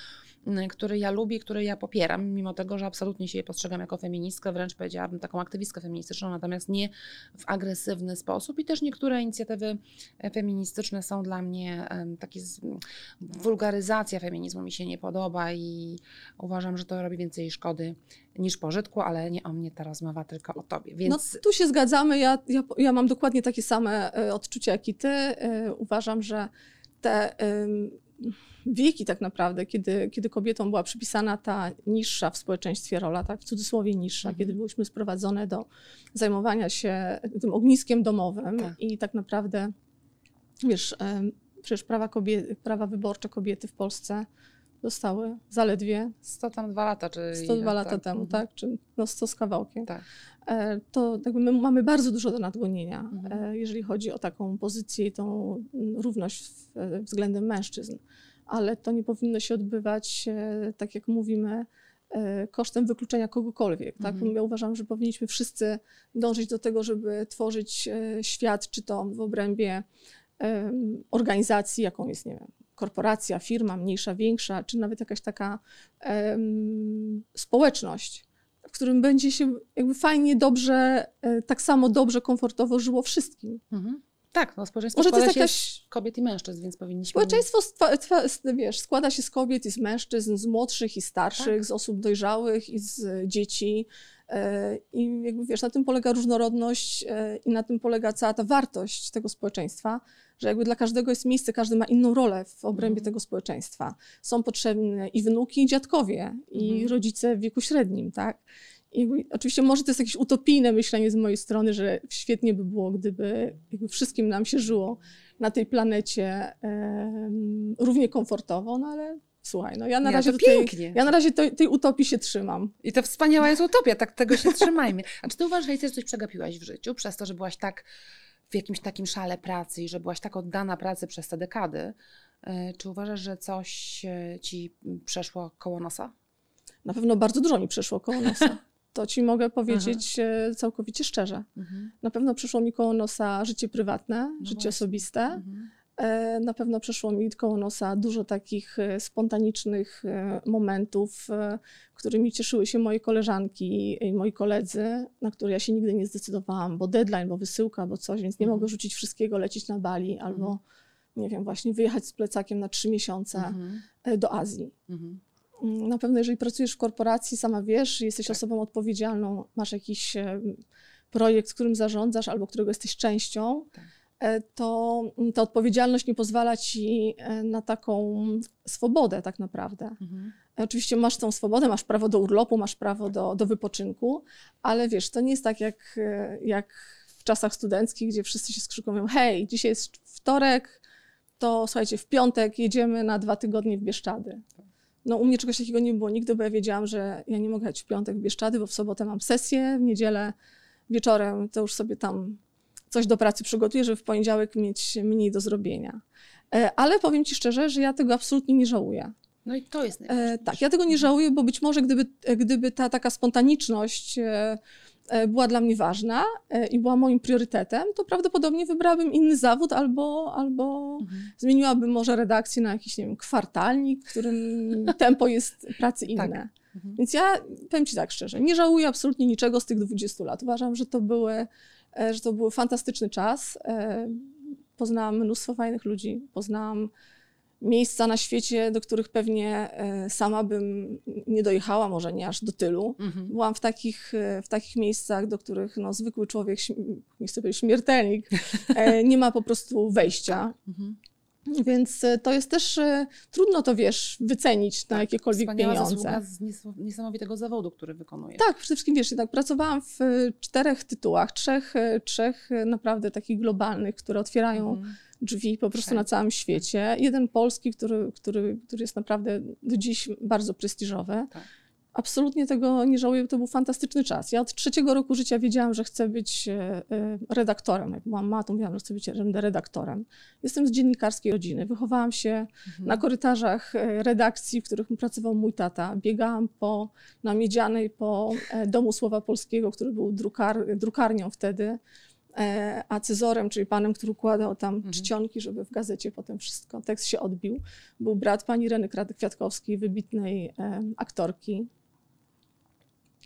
który ja lubię, który ja popieram, mimo tego, że absolutnie się je postrzegam jako feministkę, wręcz powiedziałabym taką aktywistkę feministyczną, natomiast nie w agresywny sposób. I też niektóre inicjatywy e, feministyczne są dla mnie em, takie. Z, wulgaryzacja feminizmu mi się nie podoba i uważam, że to robi więcej szkody niż pożytku, ale nie o mnie ta rozmowa, tylko o tobie. Więc No tu się zgadzamy. Ja, ja, ja mam dokładnie takie same e, odczucia jak i ty. E, Uważam, że te wieki tak naprawdę, kiedy, kiedy kobietom była przypisana ta niższa w społeczeństwie rola, tak w cudzysłowie niższa, Mhm. kiedy byłyśmy sprowadzone do zajmowania się tym ogniskiem domowym Tak. i tak naprawdę, wiesz, przecież prawa, kobiety, prawa wyborcze kobiety w Polsce zostały zaledwie 100 tam dwa lata, czy 102 ile, lata tak? temu, Mhm. tak? Czy no 100 z kawałkiem. Tak. E, To jakby my mamy bardzo dużo do nadgonienia, Mhm. e, jeżeli chodzi o taką pozycję i tą równość względem mężczyzn. Ale to nie powinno się odbywać, e, tak jak mówimy, kosztem wykluczenia kogokolwiek. Tak? Mhm. Ja uważam, że powinniśmy wszyscy dążyć do tego, żeby tworzyć świat, czy to w obrębie organizacji, jaką jest, nie wiem, korporacja, firma, mniejsza, większa, czy nawet jakaś taka społeczność, w którym będzie się jakby fajnie, dobrze, e, tak samo dobrze, komfortowo żyło wszystkim. Mhm. Tak, no społeczeństwo Może to jest się jakaś- z kobiet i mężczyzn, więc powinniśmy... Społeczeństwo stwa, twa, wiesz, składa się z kobiet i z mężczyzn, z młodszych i starszych, Tak. z osób dojrzałych i z e, dzieci. E, I jakby wiesz, na tym polega różnorodność e, i na tym polega cała ta wartość tego społeczeństwa, że jakby dla każdego jest miejsce, każdy ma inną rolę w obrębie Mhm. tego społeczeństwa. Są potrzebne i wnuki, i dziadkowie, i Mhm. rodzice w wieku średnim, tak? I oczywiście może to jest jakieś utopijne myślenie z mojej strony, że świetnie by było, gdyby wszystkim nam się żyło na tej planecie em, równie komfortowo, no ale słuchaj, no ja na razie tej, pięknie. ja na razie tej, tej utopii się trzymam. I to wspaniała jest utopia, tak tego się trzymajmy. A czy ty uważasz, że coś przegapiłaś w życiu przez to, że byłaś tak w jakimś takim szale pracy i że byłaś tak oddana pracy przez te dekady? E, Czy uważasz, że coś e, ci przeszło koło nosa? Na pewno bardzo dużo mi przeszło koło nosa. To ci mogę powiedzieć e, całkowicie szczerze. Na pewno przyszło mi koło nosa życie prywatne, życie No właśnie. osobiste. Mhm. E, Na pewno przeszło mi koło nosa dużo takich e, spontanicznych e, momentów, którymi cieszyły się moje koleżanki i moi koledzy, na które ja się nigdy nie zdecydowałam, bo deadline, bo wysyłka, bo coś, więc nie Mhm. mogę rzucić wszystkiego, lecieć na Bali albo, nie wiem, właśnie wyjechać z plecakiem na trzy miesiące Mhm. do Azji. Mhm. Mm, Na pewno, jeżeli pracujesz w korporacji, sama wiesz, jesteś Tak. osobą odpowiedzialną, masz jakiś projekt, którym zarządzasz albo którego jesteś częścią, Tak. E, to mm, ta odpowiedzialność nie pozwala ci e, na taką swobodę tak naprawdę. Mhm. E, Oczywiście masz tą swobodę, masz prawo do urlopu, masz prawo do, do wypoczynku, ale wiesz, to nie jest tak jak, jak w czasach studenckich, gdzie wszyscy się skrzykują, hej, dzisiaj jest wtorek, to słuchajcie, w piątek jedziemy na dwa tygodnie w Bieszczady. No u mnie czegoś takiego nie było nigdy, bo ja wiedziałam, że ja nie mogę jechać w piątek w Bieszczady, bo w sobotę mam sesję, w niedzielę wieczorem to już sobie tam coś do pracy przygotuję, żeby w poniedziałek mieć mniej do zrobienia. E, ale powiem Ci szczerze, że ja tego absolutnie nie żałuję. No i to jest najważniejsze. E, tak, ja tego nie żałuję, bo być może gdyby, gdyby ta taka spontaniczność e, e, była dla mnie ważna e, i była moim priorytetem, to prawdopodobnie wybrałabym inny zawód albo, albo Mhm. zmieniłabym może redakcję na jakiś, nie wiem, kwartalnik, w którym tempo jest pracy inne. Tak. Mhm. Więc ja powiem Ci tak szczerze, nie żałuję absolutnie niczego z tych 20 lat. Uważam, że to, były, e, że to był fantastyczny czas. E, Poznałam mnóstwo fajnych ludzi, poznałam miejsca na świecie, do których pewnie e, sama bym nie dojechała, może nie aż do tylu. Mhm. Byłam w takich, e, w takich miejscach, do których no, zwykły człowiek, nie chcę powiedzieć śmiertelnik, e, nie ma po prostu wejścia. Mhm. Więc e, to jest też e, trudno to, wiesz, wycenić na jakiekolwiek Tak, Wspaniała pieniądze. z nies- niesamowitego zawodu, który wykonuje. Tak, przede wszystkim wiesz, jednak pracowałam w e, czterech tytułach, trzech, trzech naprawdę takich globalnych, które otwierają Mhm. drzwi po prostu Wszędzie. na całym świecie. Jeden polski, który, który, który jest naprawdę do dziś bardzo prestiżowy. Tak. Absolutnie tego nie żałuję, bo to był fantastyczny czas. Ja od trzeciego roku życia wiedziałam, że chcę być e, e, redaktorem. Jak byłam matą, mówiłam, że chcę być redaktorem. Jestem z dziennikarskiej rodziny. Wychowałam się Mhm. na korytarzach e, redakcji, w których pracował mój tata. Biegałam po, na Miedzianej po Domu Słowa Polskiego, który był drukar, drukarnią wtedy, a Cezorem, czyli panem, który układał tam Mhm. czcionki, żeby w gazecie potem wszystko, tekst się odbił, był brat pani Reny Kwiatkowskiej, wybitnej aktorki.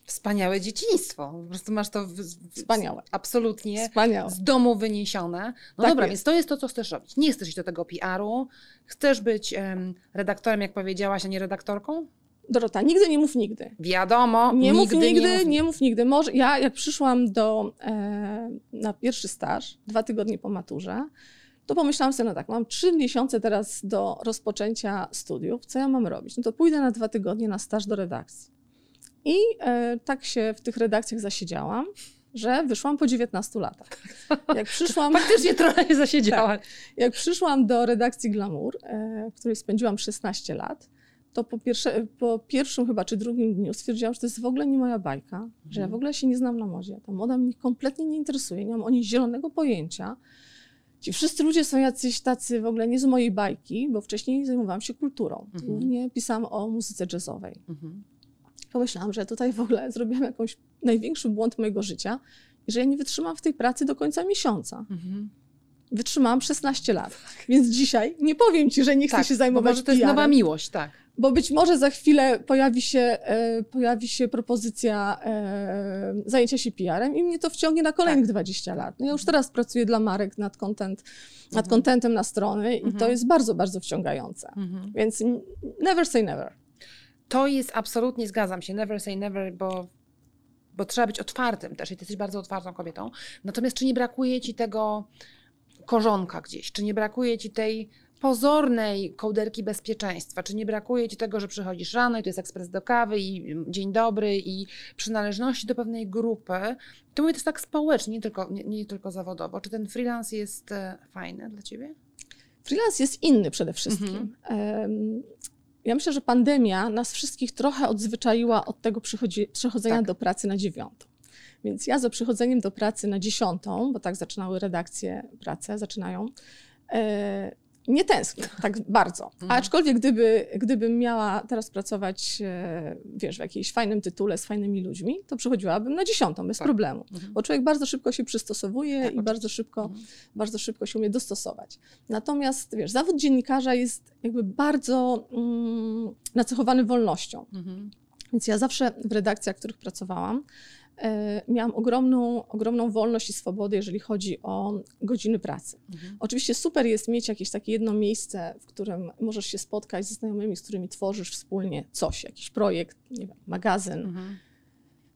Wspaniałe dzieciństwo. Po prostu masz to w, Wspaniałe. absolutnie Wspaniałe. z domu wyniesione. No Tak dobra, jest. więc to jest to, co chcesz robić. Nie chcesz iść do tego PR-u, chcesz być em, redaktorem, jak powiedziałaś, a nie redaktorką? Dorota, nigdy nie mów nigdy. Wiadomo, Nie mów nigdy, nigdy, nie mów nie mów nigdy. Może, ja jak przyszłam do, e, na pierwszy staż, dwa tygodnie po maturze, to pomyślałam sobie, no tak, mam trzy miesiące teraz do rozpoczęcia studiów, co ja mam robić? No to pójdę na dwa tygodnie na staż do redakcji. I e, tak się w tych redakcjach zasiedziałam, że wyszłam po 19 latach. Jak przyszłam, Faktycznie trochę się zasiedziała. jak przyszłam do redakcji Glamour, e, w której spędziłam 16 lat, to po, pierwsze, po pierwszym chyba czy drugim dniu stwierdziłam, że to jest w ogóle nie moja bajka, że ja w ogóle się nie znam na modzie. Ta moda mnie kompletnie nie interesuje, nie mam o niej zielonego pojęcia. Ci wszyscy ludzie są jacyś tacy w ogóle nie z mojej bajki, bo wcześniej zajmowałam się kulturą. Mhm. Głównie pisałam o muzyce jazzowej. Mhm. Pomyślałam, że tutaj w ogóle zrobiłam jakąś największy błąd mojego życia i że ja nie wytrzymam w tej pracy do końca miesiąca. Mhm. Wytrzymałam 16 lat, więc dzisiaj nie powiem ci, że nie chcę Tak, się zajmować może to jest nowa miłość, tak. bo być może za chwilę pojawi się, e, pojawi się propozycja e, zajęcia się PR-em i mnie to wciągnie na kolejnych Tak. 20 lat. No ja już teraz pracuję dla marek nad, content, nad Mhm. contentem na strony i to Mhm. jest bardzo, bardzo wciągające. Mhm. Więc never say never. To jest absolutnie, zgadzam się, never say never, bo, bo trzeba być otwartym też i ty jesteś bardzo otwartą kobietą. Natomiast czy nie brakuje ci tego korzonka gdzieś? Czy nie brakuje ci tej pozornej kołderki bezpieczeństwa? Czy nie brakuje ci tego, że przychodzisz rano i to jest ekspres do kawy i mm, dzień dobry i przynależności do pewnej grupy? To mówię też tak społecznie, nie tylko, nie, nie tylko zawodowo. Czy ten freelance jest e, fajny dla ciebie? Freelance jest inny przede wszystkim. Em, Ja myślę, że pandemia nas wszystkich trochę odzwyczaiła od tego przechodzenia Tak. do pracy na dziewiątą. Więc ja za przychodzeniem do pracy na dziesiątą, bo tak zaczynały redakcje pracę, zaczynają, e, nie tęsknię tak bardzo. Mhm. Aczkolwiek gdyby, gdybym miała teraz pracować, e, wiesz, w jakimś fajnym tytule z fajnymi ludźmi, to przychodziłabym na dziesiątą, bez Tak. problemu. Mhm. Bo człowiek bardzo szybko się przystosowuje Tak, i bardzo szybko Mhm. bardzo szybko się umie dostosować. Natomiast, wiesz, zawód dziennikarza jest jakby bardzo mm, nacechowany wolnością. Mhm. Więc ja zawsze w redakcjach, w których pracowałam, miałam ogromną, ogromną wolność i swobodę, jeżeli chodzi o godziny pracy. Mhm. Oczywiście super jest mieć jakieś takie jedno miejsce, w którym możesz się spotkać ze znajomymi, z którymi tworzysz wspólnie coś, jakiś projekt, nie wiem, magazyn, Mhm.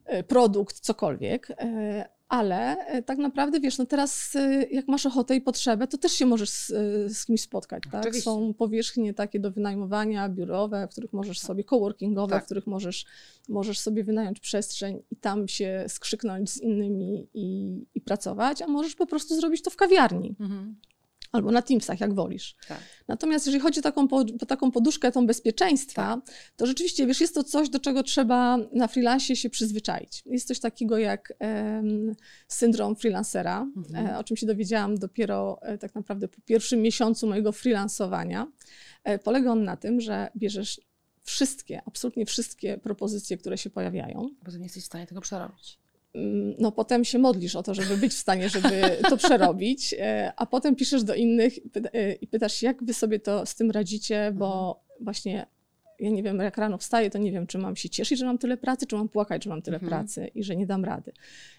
e, produkt, cokolwiek, e, ale e, tak naprawdę wiesz, no teraz e, jak masz ochotę i potrzebę, to też się możesz z, e, z kimś spotkać, tak? Oczywiście. Są powierzchnie takie do wynajmowania, biurowe, w których możesz sobie, coworkingowe, Tak. w których możesz, możesz sobie wynająć przestrzeń i tam się skrzyknąć z innymi i, i pracować, a możesz po prostu zrobić to w kawiarni. Mhm. Albo na Teamsach, jak wolisz. Tak. Natomiast jeżeli chodzi o taką, po, taką poduszkę, tą bezpieczeństwa, to rzeczywiście, wiesz, jest to coś, do czego trzeba na freelancie się przyzwyczaić. Jest coś takiego jak um, syndrom freelancera, mhm. e, o czym się dowiedziałam dopiero e, tak naprawdę po pierwszym miesiącu mojego freelansowania. E, polega on na tym, że bierzesz wszystkie, absolutnie wszystkie propozycje, które się pojawiają. Bo nie jesteś w stanie tego przerobić no potem się modlisz o to, żeby być w stanie, żeby to przerobić, e, a potem piszesz do innych e, i pytasz się, jak wy sobie to z tym radzicie, bo mhm. właśnie ja nie wiem, jak rano wstaję, to nie wiem, czy mam się cieszyć, że mam tyle pracy, czy mam płakać, że mam tyle mhm. pracy i że nie dam rady.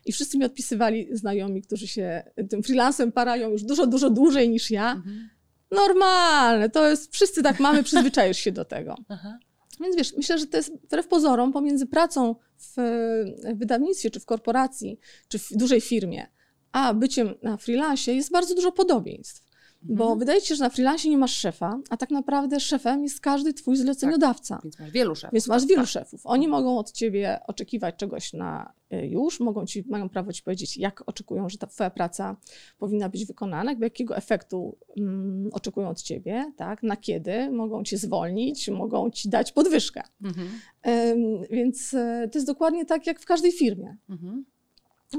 I wszyscy mi odpisywali znajomi, którzy się tym freelancem parają już dużo, dużo dłużej niż ja. Mhm. Normalne, to jest, wszyscy tak mamy, przyzwyczajesz się do tego. Aha. Więc wiesz, myślę, że to jest wbrew pozorom pomiędzy pracą w wydawnictwie, czy w korporacji, czy w dużej firmie, a byciem na freelancie jest bardzo dużo podobieństw. Bo mhm. wydaje ci się, że na freelancie nie masz szefa, a tak naprawdę szefem jest każdy twój zleceniodawca. Tak, więc masz wielu szefów. Więc masz wielu tak. szefów. Oni mogą od ciebie oczekiwać czegoś na y, już, mogą ci, mają prawo ci powiedzieć, jak oczekują, że ta twoja praca powinna być wykonana, jakby jakiego efektu um, oczekują od ciebie, tak, na kiedy, mogą cię zwolnić, mogą ci dać podwyżkę. Mhm. Um, więc y, to jest dokładnie tak, jak w każdej firmie. Mhm.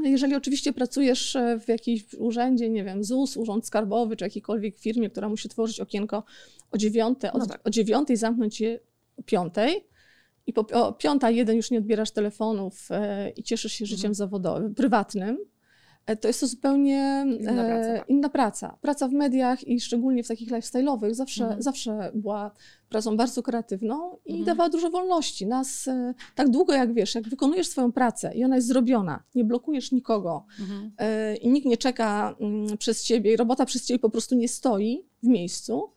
Jeżeli oczywiście pracujesz e, w jakimś urzędzie, nie wiem, ZUS, Urząd Skarbowy, czy jakiejkolwiek firmie, która musi tworzyć okienko o dziewiątej, no tak. o dziewiątej zamknąć je o piątej, i po o piąta jeden już nie odbierasz telefonów e, i cieszysz się życiem mhm. zawodowym, prywatnym, to jest to zupełnie inna praca, e, tak. inna praca. Praca w mediach i szczególnie w takich lifestyle'owych zawsze, mhm. zawsze była pracą bardzo kreatywną i mhm. dawała dużo wolności. Nas e, tak długo jak wiesz, jak wykonujesz swoją pracę i ona jest zrobiona, nie blokujesz nikogo mhm. i nikt nie czeka mm, przez ciebie i robota przez ciebie po prostu nie stoi w miejscu,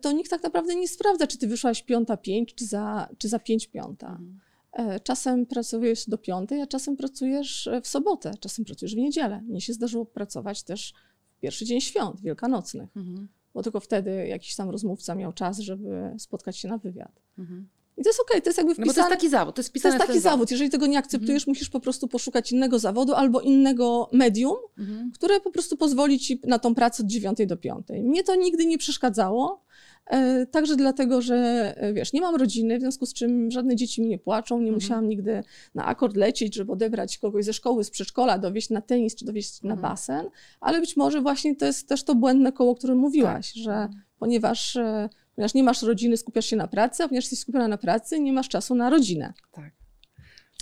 to nikt tak naprawdę nie sprawdza, czy ty wyszłaś piąta pięć, czy za, czy za pięć piąta. Mhm. E, czasem pracujesz do piątej, a czasem pracujesz e, w sobotę, czasem pracujesz w niedzielę. Mnie się zdarzyło pracować też w pierwszy dzień świąt wielkanocnych, mhm. bo tylko wtedy jakiś tam rozmówca miał czas, żeby spotkać się na wywiad. Mhm. I to jest okej, okay, to jest jakby wpisane. No bo to jest taki zawód, to jest, to jest taki zawód. Jeżeli tego nie akceptujesz, mhm. musisz po prostu poszukać innego zawodu albo innego medium, mhm. które po prostu pozwoli ci na tą pracę od dziewiątej do piątej. Mnie to nigdy nie przeszkadzało. E, także dlatego, że e, wiesz, nie mam rodziny, w związku z czym żadne dzieci mi nie płaczą, nie mhm. musiałam nigdy na akord lecieć, żeby odebrać kogoś ze szkoły, z przedszkola, dowieść na tenis czy dowieść mhm. na basen, ale być może właśnie to jest też to błędne koło, o którym mówiłaś, tak. że ponieważ, e, ponieważ nie masz rodziny, skupiasz się na pracy, a ponieważ jesteś skupiona na pracy, nie masz czasu na rodzinę. Tak.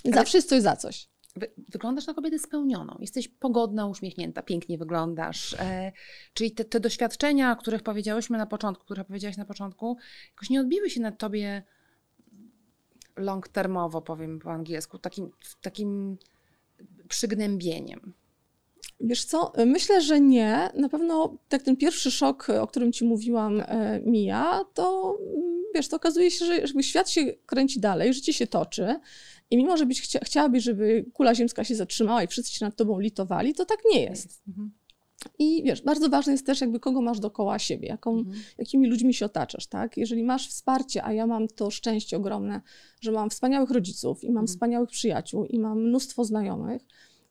Zawsze jest coś za coś wyglądasz na kobietę spełnioną. Jesteś pogodna, uśmiechnięta, pięknie wyglądasz. E, czyli te, te, doświadczenia, o których powiedziałyśmy na początku, które powiedziałaś na początku, jakoś nie odbiły się na tobie long termowo, powiem po angielsku, takim, takim przygnębieniem. Wiesz co, myślę, że nie. Na pewno tak ten pierwszy szok, o którym ci mówiłam, e, mija, to wiesz, to okazuje się, że świat się kręci dalej, życie się toczy i mimo, że byś chcia, chciałabyś, żeby kula ziemska się zatrzymała i wszyscy się nad tobą litowali, to tak nie jest. Mhm. I wiesz, bardzo ważne jest też jakby kogo masz dookoła siebie, jaką, mhm. jakimi ludźmi się otaczasz, tak? Jeżeli masz wsparcie, a ja mam to szczęście ogromne, że mam wspaniałych rodziców i mam mhm. wspaniałych przyjaciół i mam mnóstwo znajomych,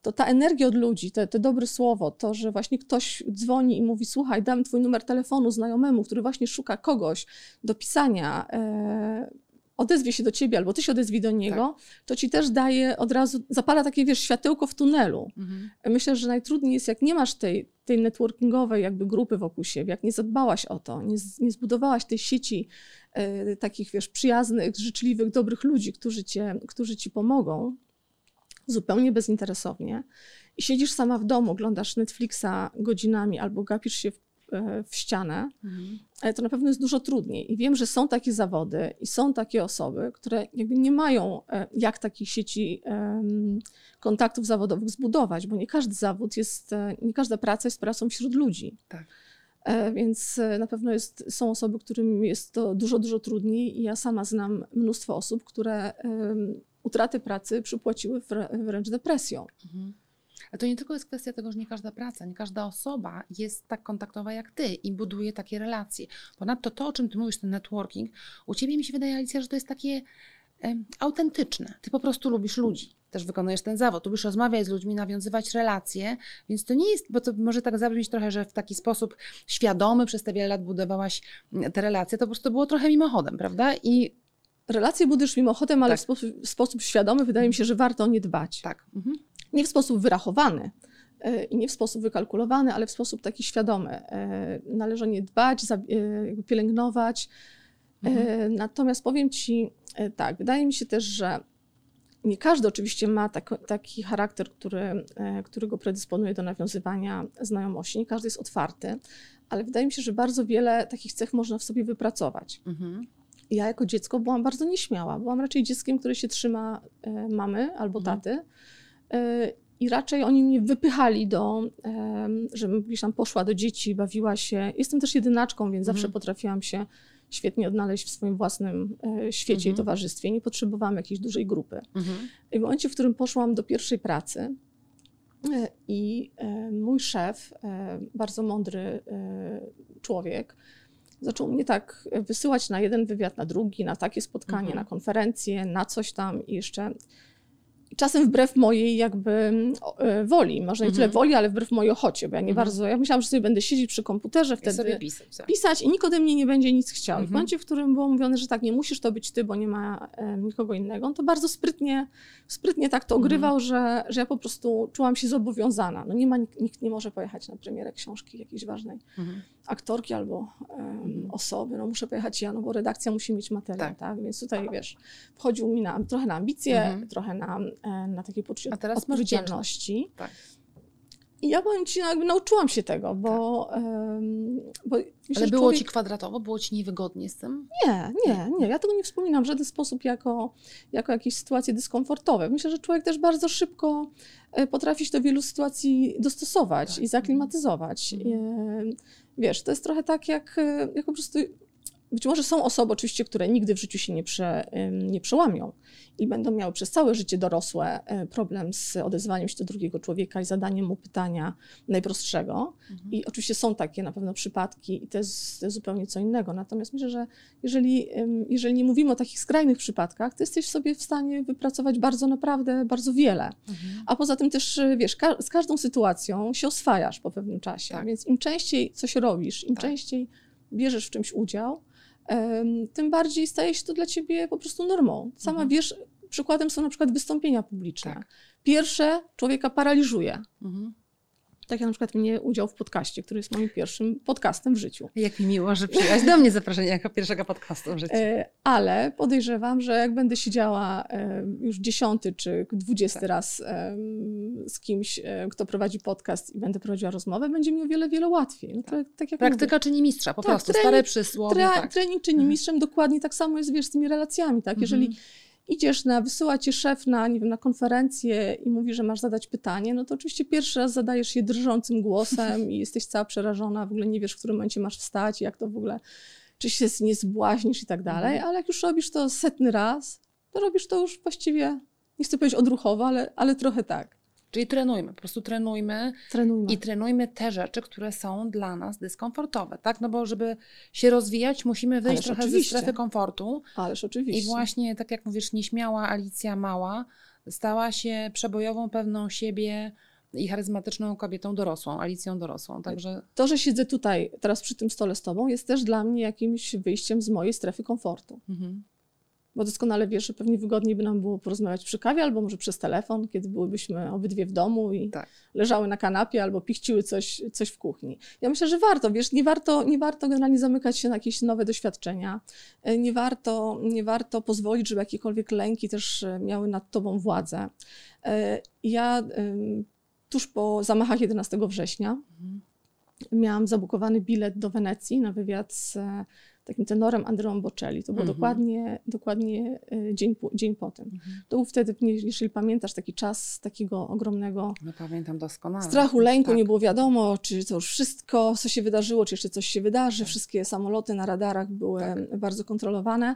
to ta energia od ludzi, te, te dobre słowo, to, że właśnie ktoś dzwoni i mówi, słuchaj, dam twój numer telefonu znajomemu, który właśnie szuka kogoś do pisania, e, odezwie się do ciebie, albo ty się odezwij do niego, tak. to ci też daje od razu, zapala takie, wiesz, światełko w tunelu. Mhm. Myślę, że najtrudniej jest, jak nie masz tej, tej networkingowej jakby grupy wokół siebie, jak nie zadbałaś o to, nie, nie zbudowałaś tej sieci e, takich, wiesz, przyjaznych, życzliwych, dobrych ludzi, którzy, cię, którzy ci pomogą, zupełnie bezinteresownie i siedzisz sama w domu, oglądasz Netflixa godzinami albo gapisz się w, e, w ścianę, mhm. to na pewno jest dużo trudniej. I wiem, że są takie zawody i są takie osoby, które jakby nie mają e, jak takich sieci kontaktów zawodowych zbudować, bo nie każdy zawód jest, e, nie każda praca jest pracą wśród ludzi. Tak. Więc na pewno jest, są osoby, którym jest to dużo, dużo trudniej i ja sama znam mnóstwo osób, które utraty pracy przypłaciły wręcz depresją. Mhm. Ale to nie tylko jest kwestia tego, że nie każda praca, nie każda osoba jest tak kontaktowa jak ty i buduje takie relacje. Ponadto to, o czym ty mówisz, ten networking, u ciebie mi się wydaje, Alicja, że to jest takie autentyczne. Ty po prostu lubisz ludzi. też wykonujesz ten zawód. Lubisz rozmawiać z ludźmi, nawiązywać relacje, więc to nie jest, bo to może tak zabrzmieć trochę, że w taki sposób świadomy przez te wiele lat budowałaś mm, te relacje, to po prostu było trochę mimochodem, prawda? I relacje budujesz mimochodem, ale tak. w, sposób, w, sposób, świadomy wydaje mi się, że warto o nie dbać. Tak. Mhm. Nie w sposób wyrachowany e, i nie w sposób wykalkulowany, ale w sposób taki świadomy. E, należy o nie dbać, e, pielęgnować. Mhm. Natomiast powiem Ci tak, wydaje mi się też, że nie każdy oczywiście ma tak, taki charakter, który, który go predysponuje do nawiązywania znajomości. Nie każdy jest otwarty, ale wydaje mi się, że bardzo wiele takich cech można w sobie wypracować. Mhm ja jako dziecko byłam bardzo nieśmiała. Byłam raczej dzieckiem, które się trzyma e, mamy albo mhm. taty. E, I raczej oni mnie wypychali do, żebym gdzieś tam poszła do dzieci, bawiła się. Jestem też jedynaczką, więc mhm. zawsze potrafiłam się świetnie odnaleźć w swoim własnym e, świecie mhm. i towarzystwie. Nie potrzebowałam jakiejś dużej grupy. Mhm. I w momencie, w którym poszłam do pierwszej pracy, i mój szef, bardzo mądry człowiek, zaczął mnie tak wysyłać na jeden wywiad, na drugi, na takie spotkanie, mhm. na konferencję, na coś tam i jeszcze czasem wbrew mojej jakby e, woli, może nie tyle mhm. woli, ale wbrew mojej ochocie, bo ja nie mhm. bardzo, ja myślałam, że sobie będę siedzieć przy komputerze wtedy, pisać, tak. pisać i nikt ode mnie nie będzie nic chciał. Mhm. W momencie, w którym było mówione, że tak, nie musisz to być ty, bo nie ma e, nikogo innego, on to bardzo sprytnie, sprytnie tak to mhm. ogrywał, że, że ja po prostu czułam się zobowiązana. No nie ma, nikt nie może pojechać na premierę książki jakiejś ważnej mhm. Aktorki albo um, osoby, no muszę pojechać ja, no bo redakcja musi mieć materiał, tak, tak? więc tutaj, wiesz, wchodził mi na, trochę na ambicje, trochę na E, na takiej poczucie odpowiedzialności. Tak. I ja powiem Ci, no jakby nauczyłam się tego, bo... Um, bo Ale było człowiek... Ci kwadratowo? Było Ci niewygodnie z tym? Nie, nie, nie. Ja tego nie wspominam w żaden sposób jako, jako jakieś sytuacje dyskomfortowe. Myślę, że człowiek też bardzo szybko e, potrafi się do wielu sytuacji dostosować tak. i zaklimatyzować. Mhm. Wiesz, to jest trochę tak, jak, jak po prostu być może są osoby oczywiście, które nigdy w życiu się nie, prze, nie przełamią i będą miały przez całe życie dorosłe e, problem z odezwaniem się do drugiego człowieka i zadaniem mu pytania najprostszego. Mhm. I oczywiście są takie na pewno przypadki i to jest, to jest, zupełnie co innego. Natomiast myślę, że jeżeli, jeżeli nie mówimy o takich skrajnych przypadkach, to jesteś sobie w stanie wypracować bardzo naprawdę, bardzo wiele. Mhm. A poza tym też, wiesz, ka z każdą sytuacją się oswajasz po pewnym czasie. Tak. Więc im częściej coś robisz, im tak. częściej bierzesz w czymś udział, tym bardziej staje się to dla ciebie po prostu normą. Sama mhm. wiesz, przykładem są na przykład wystąpienia publiczne. Tak. Pierwsze człowieka paraliżuje. Mhm. Tak jak na przykład mnie udział w podcaście, który jest moim pierwszym podcastem w życiu. Jak mi miło, że przyjęłaś do mnie zaproszenie jako pierwszego podcastu w życiu. E, ale podejrzewam, że jak będę siedziała e, już dziesiąty czy dwudziesty tak. raz z kimś, e, kto prowadzi podcast i będę prowadziła rozmowę, będzie mi o wiele, wiele łatwiej. No tak. tak jak Praktyka mówię. czyni mistrza, po tak, prostu, trening, stare przysłowie. Tak. Trening czyni mhm. mistrzem, dokładnie tak samo jest wiesz, z tymi relacjami. Tak? Jeżeli mhm idziesz na, wysyła cię szef na, nie wiem, na konferencję i mówi, że masz zadać pytanie, no to oczywiście pierwszy raz zadajesz je drżącym głosem i jesteś cała przerażona, w ogóle nie wiesz, w którym momencie masz wstać, jak to w ogóle, czy się nie zbłaźnisz i tak dalej, mhm. ale jak już robisz to setny raz, to robisz to już właściwie, nie chcę powiedzieć odruchowo, ale, ale trochę tak. Czyli trenujmy, po prostu trenujmy, trenujmy i trenujmy te rzeczy, które są dla nas dyskomfortowe, tak? No bo żeby się rozwijać, musimy wyjść Ależ trochę oczywiście. ze strefy komfortu. Ależ oczywiście. I właśnie, tak jak mówisz, nieśmiała Alicja Mała stała się przebojową, pewną siebie i charyzmatyczną kobietą dorosłą, Alicją dorosłą. Także... To, że siedzę tutaj teraz przy tym stole z tobą, jest też dla mnie jakimś wyjściem z mojej strefy komfortu. Mhm bo doskonale wiesz, że pewnie wygodniej by nam było porozmawiać przy kawie albo może przez telefon, kiedy byłybyśmy obydwie w domu i tak. leżały na kanapie albo pichciły coś, coś w kuchni. Ja myślę, że warto, wiesz, nie warto, nie warto generalnie zamykać się na jakieś nowe doświadczenia. E, nie warto, nie warto pozwolić, żeby jakiekolwiek lęki też e, miały nad tobą władzę. E, ja tuż po zamachach 11 września mhm. miałam zabukowany bilet do Wenecji na wywiad z takim tenorem Andreą Bocelli. To było mhm. dokładnie, dokładnie e, dzień po, dzień po tym. Mhm. To był wtedy, jeżeli pamiętasz, taki czas takiego ogromnego no, pamiętam doskonale. strachu, lęku. Tak. Nie było wiadomo, czy to już wszystko, co się wydarzyło, czy jeszcze coś się wydarzy. Tak. Wszystkie samoloty na radarach były tak. bardzo kontrolowane.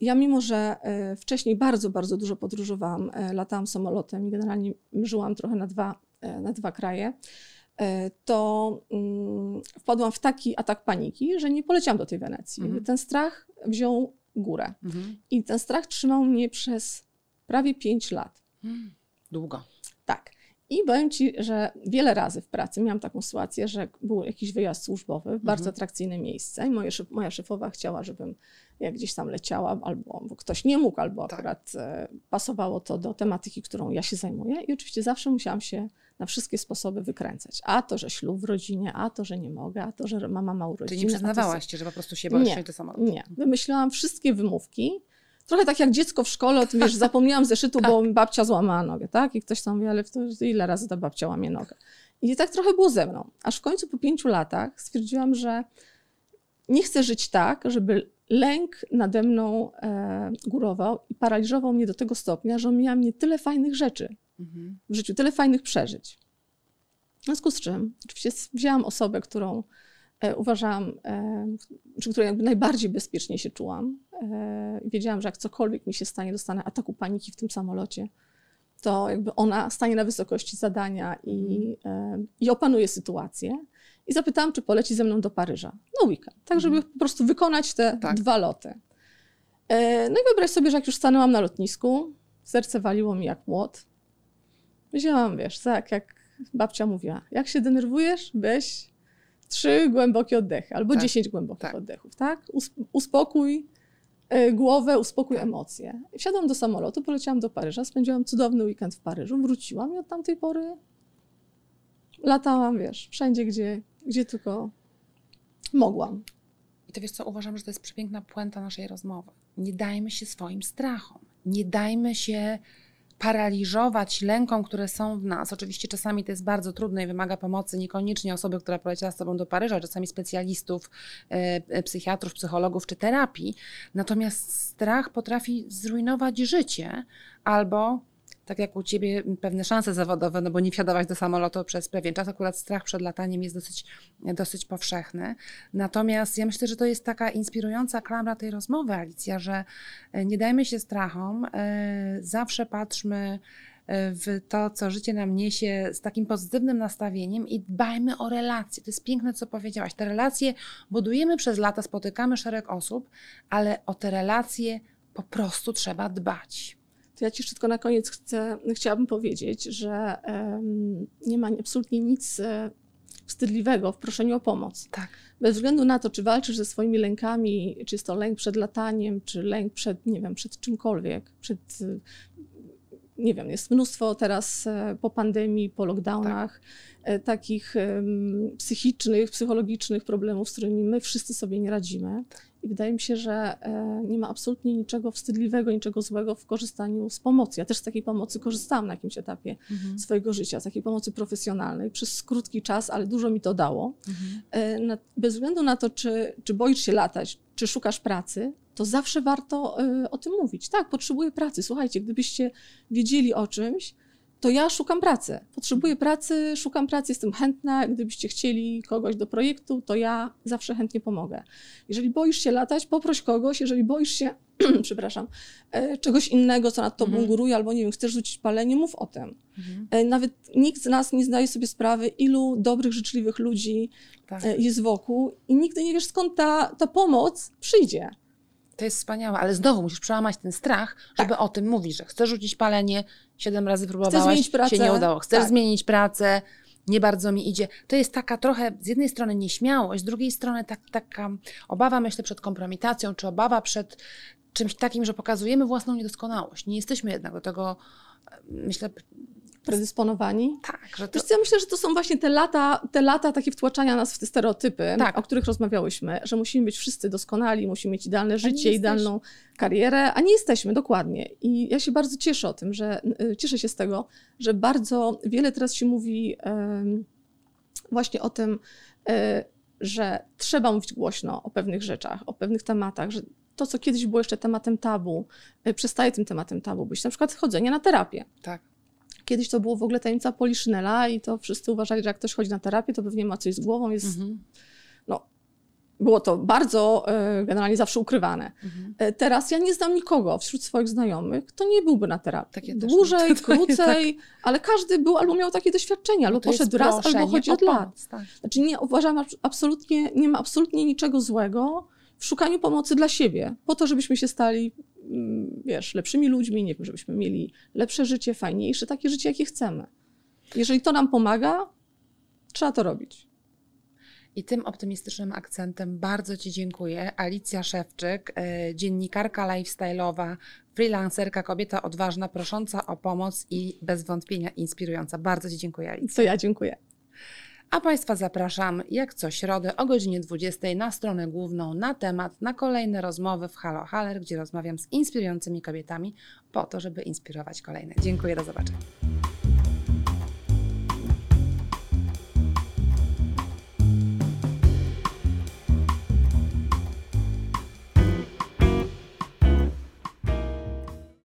Ja mimo, że e, wcześniej bardzo, bardzo dużo podróżowałam, e, latałam samolotem i generalnie żyłam trochę na dwa, na dwa kraje, to mm, wpadłam w taki atak paniki, że nie poleciałam do tej Wenecji. Mhm. Ten strach wziął górę. Mhm. I ten strach trzymał mnie przez prawie 5 lat. Mhm. Długo. Tak. I powiem Ci, że wiele razy w pracy miałam taką sytuację, że był jakiś wyjazd służbowy w bardzo Mhm. atrakcyjne miejsce i moje, moja szefowa chciała, żebym jak gdzieś tam leciała, albo bo ktoś nie mógł, albo Tak. akurat e, pasowało to do tematyki, którą ja się zajmuję. I oczywiście zawsze musiałam się na wszystkie sposoby wykręcać. A to, że ślub w rodzinie, a to, że nie mogę, a to, że mama ma urodziny. Ty nie to przyznawałaś się, że po prostu się boisz Nie, do samolotu. nie. Wymyślałam wszystkie wymówki. Trochę tak jak dziecko w szkole, o tym, wiesz, zapomniałam zeszytu, bo mi babcia złamała nogę, tak? I ktoś tam mówi, ale to ile razy ta babcia łamie nogę? I tak trochę było ze mną. Aż w końcu po pięciu latach stwierdziłam, że nie chcę żyć tak, żeby lęk nade mną e, górował i paraliżował mnie do tego stopnia, że omijała mnie tyle fajnych rzeczy Mhm. w życiu, tyle fajnych przeżyć. W związku z czym, oczywiście wzięłam osobę, którą e, uważałam, e, przy której jakby najbardziej bezpiecznie się czułam. E, wiedziałam, że jak cokolwiek mi się stanie, dostanę ataku paniki w tym samolocie, to jakby ona stanie na wysokości zadania i, e, i opanuje sytuację. I zapytałam, czy poleci ze mną do Paryża na weekend, tak żeby po prostu wykonać te Tak. dwa loty. E, no i wyobraź sobie, że jak już stanęłam na lotnisku, serce waliło mi jak młot. Wzięłam, wiesz, tak jak babcia mówiła, jak się denerwujesz, weź trzy głębokie oddechy albo Tak. dziesięć głębokich Tak. oddechów, tak? Us- uspokój e, głowę, uspokój Tak. emocje. Wsiadłam do samolotu, poleciałam do Paryża, spędziłam cudowny weekend w Paryżu, wróciłam i od tamtej pory latałam, wiesz, wszędzie, gdzie, gdzie tylko mogłam. I to wiesz co, uważam, że to jest przepiękna puenta naszej rozmowy. Nie dajmy się swoim strachom. Nie dajmy się paraliżować lękom, które są w nas. Oczywiście czasami to jest bardzo trudne i wymaga pomocy niekoniecznie osoby, która poleciała z tobą do Paryża, czasami specjalistów, e, e, psychiatrów, psychologów czy terapii. Natomiast strach potrafi zrujnować życie albo tak jak u ciebie pewne szanse zawodowe, no bo nie wsiadałaś do samolotu przez pewien czas, akurat strach przed lataniem jest dosyć, dosyć powszechny. Natomiast ja myślę, że to jest taka inspirująca klamra tej rozmowy, Alicja, że e, nie dajmy się strachom, e, zawsze patrzmy e, w to, co życie nam niesie z takim pozytywnym nastawieniem i dbajmy o relacje. To jest piękne, co powiedziałaś. Te relacje budujemy przez lata, spotykamy szereg osób, ale o te relacje po prostu trzeba dbać. To ja ci tylko na koniec chcę, chciałabym powiedzieć, że em, nie ma absolutnie nic e, wstydliwego w proszeniu o pomoc. Tak. Bez względu na to, czy walczysz ze swoimi lękami, czy jest to lęk przed lataniem, czy lęk przed, nie wiem, przed czymkolwiek, przed, nie wiem, jest mnóstwo teraz e, po pandemii, po lockdownach, e, takich em, psychicznych, psychologicznych problemów, z którymi my wszyscy sobie nie radzimy. I wydaje mi się, że e, nie ma absolutnie niczego wstydliwego, niczego złego w korzystaniu z pomocy. Ja też z takiej pomocy korzystałam na jakimś etapie Mhm. swojego życia, z takiej pomocy profesjonalnej przez krótki czas, ale dużo mi to dało. Mhm. E, bez względu na to, czy, czy boisz się latać, czy szukasz pracy, to zawsze warto e, o tym mówić. Tak, potrzebuję pracy. Słuchajcie, gdybyście wiedzieli o czymś, to ja szukam pracy. Potrzebuję pracy, szukam pracy, jestem chętna. Gdybyście chcieli kogoś do projektu, to ja zawsze chętnie pomogę. Jeżeli boisz się latać, poproś kogoś. Jeżeli boisz się, przepraszam, e, czegoś innego, co nad tobą Mhm. góruje, albo nie wiem, chcesz rzucić palenie, mów o tym. Mhm. E, Nawet nikt z nas nie zdaje sobie sprawy, ilu dobrych, życzliwych ludzi Tak. e, jest wokół i nigdy nie wiesz, skąd ta, ta pomoc przyjdzie. To jest wspaniałe, ale znowu musisz przełamać ten strach, żeby o tym mówić, że chcesz rzucić palenie, siedem razy próbowałaś, zmienić pracę. się nie udało. Chcesz Tak. zmienić pracę, nie bardzo mi idzie. To jest taka trochę z jednej strony nieśmiałość, z drugiej strony tak, taka obawa, myślę, przed kompromitacją, czy obawa przed czymś takim, że pokazujemy własną niedoskonałość. Nie jesteśmy jednak do tego, e, myślę, Predysponowani. tak, że to, Wiesz ja myślę, że to są właśnie te lata, te lata takie wtłaczania nas w te stereotypy, Tak. o których rozmawiałyśmy, że musimy być wszyscy doskonali, musimy mieć idealne życie, idealną karierę, a nie jesteśmy, dokładnie. I ja się bardzo cieszę o tym, że y, cieszę się z tego, że bardzo wiele teraz się mówi em, właśnie o tym, y, że trzeba mówić głośno o pewnych rzeczach, o pewnych tematach, że to, co kiedyś było jeszcze tematem tabu, y, przestaje tym tematem tabu być. Na przykład chodzenie na terapię. tak. Kiedyś to było w ogóle tajemnica Poliszynela i to wszyscy uważali, że jak ktoś chodzi na terapię, to pewnie ma coś z głową. Jest, Mhm. Było to bardzo e, generalnie zawsze ukrywane. Mhm. E, teraz ja nie znam nikogo wśród swoich znajomych, kto nie byłby na terapii. Tak, ja Dłużej, krócej, ale każdy był albo miał takie doświadczenie, albo jest poszedł raz, albo proszenie chodzi od lat. pomoc, Tak. Znaczy nie uważam abs- absolutnie, nie ma absolutnie niczego złego w szukaniu pomocy dla siebie, po to, żebyśmy się stali wiesz, lepszymi ludźmi, nie wiem, żebyśmy mieli lepsze życie, fajniejsze, takie życie, jakie chcemy. Jeżeli to nam pomaga, trzeba to robić. I tym optymistycznym akcentem bardzo Ci dziękuję. Alicja Szewczyk, e, dziennikarka lifestyle'owa, freelancerka, kobieta odważna, prosząca o pomoc i bez wątpienia inspirująca. Bardzo Ci dziękuję, Alicja. To ja dziękuję. A Państwa zapraszam jak co środę o godzinie 20 na stronę główną na temat, na kolejne rozmowy w Halo Haller, gdzie rozmawiam z inspirującymi kobietami po to, żeby inspirować kolejne. Dziękuję, do zobaczenia.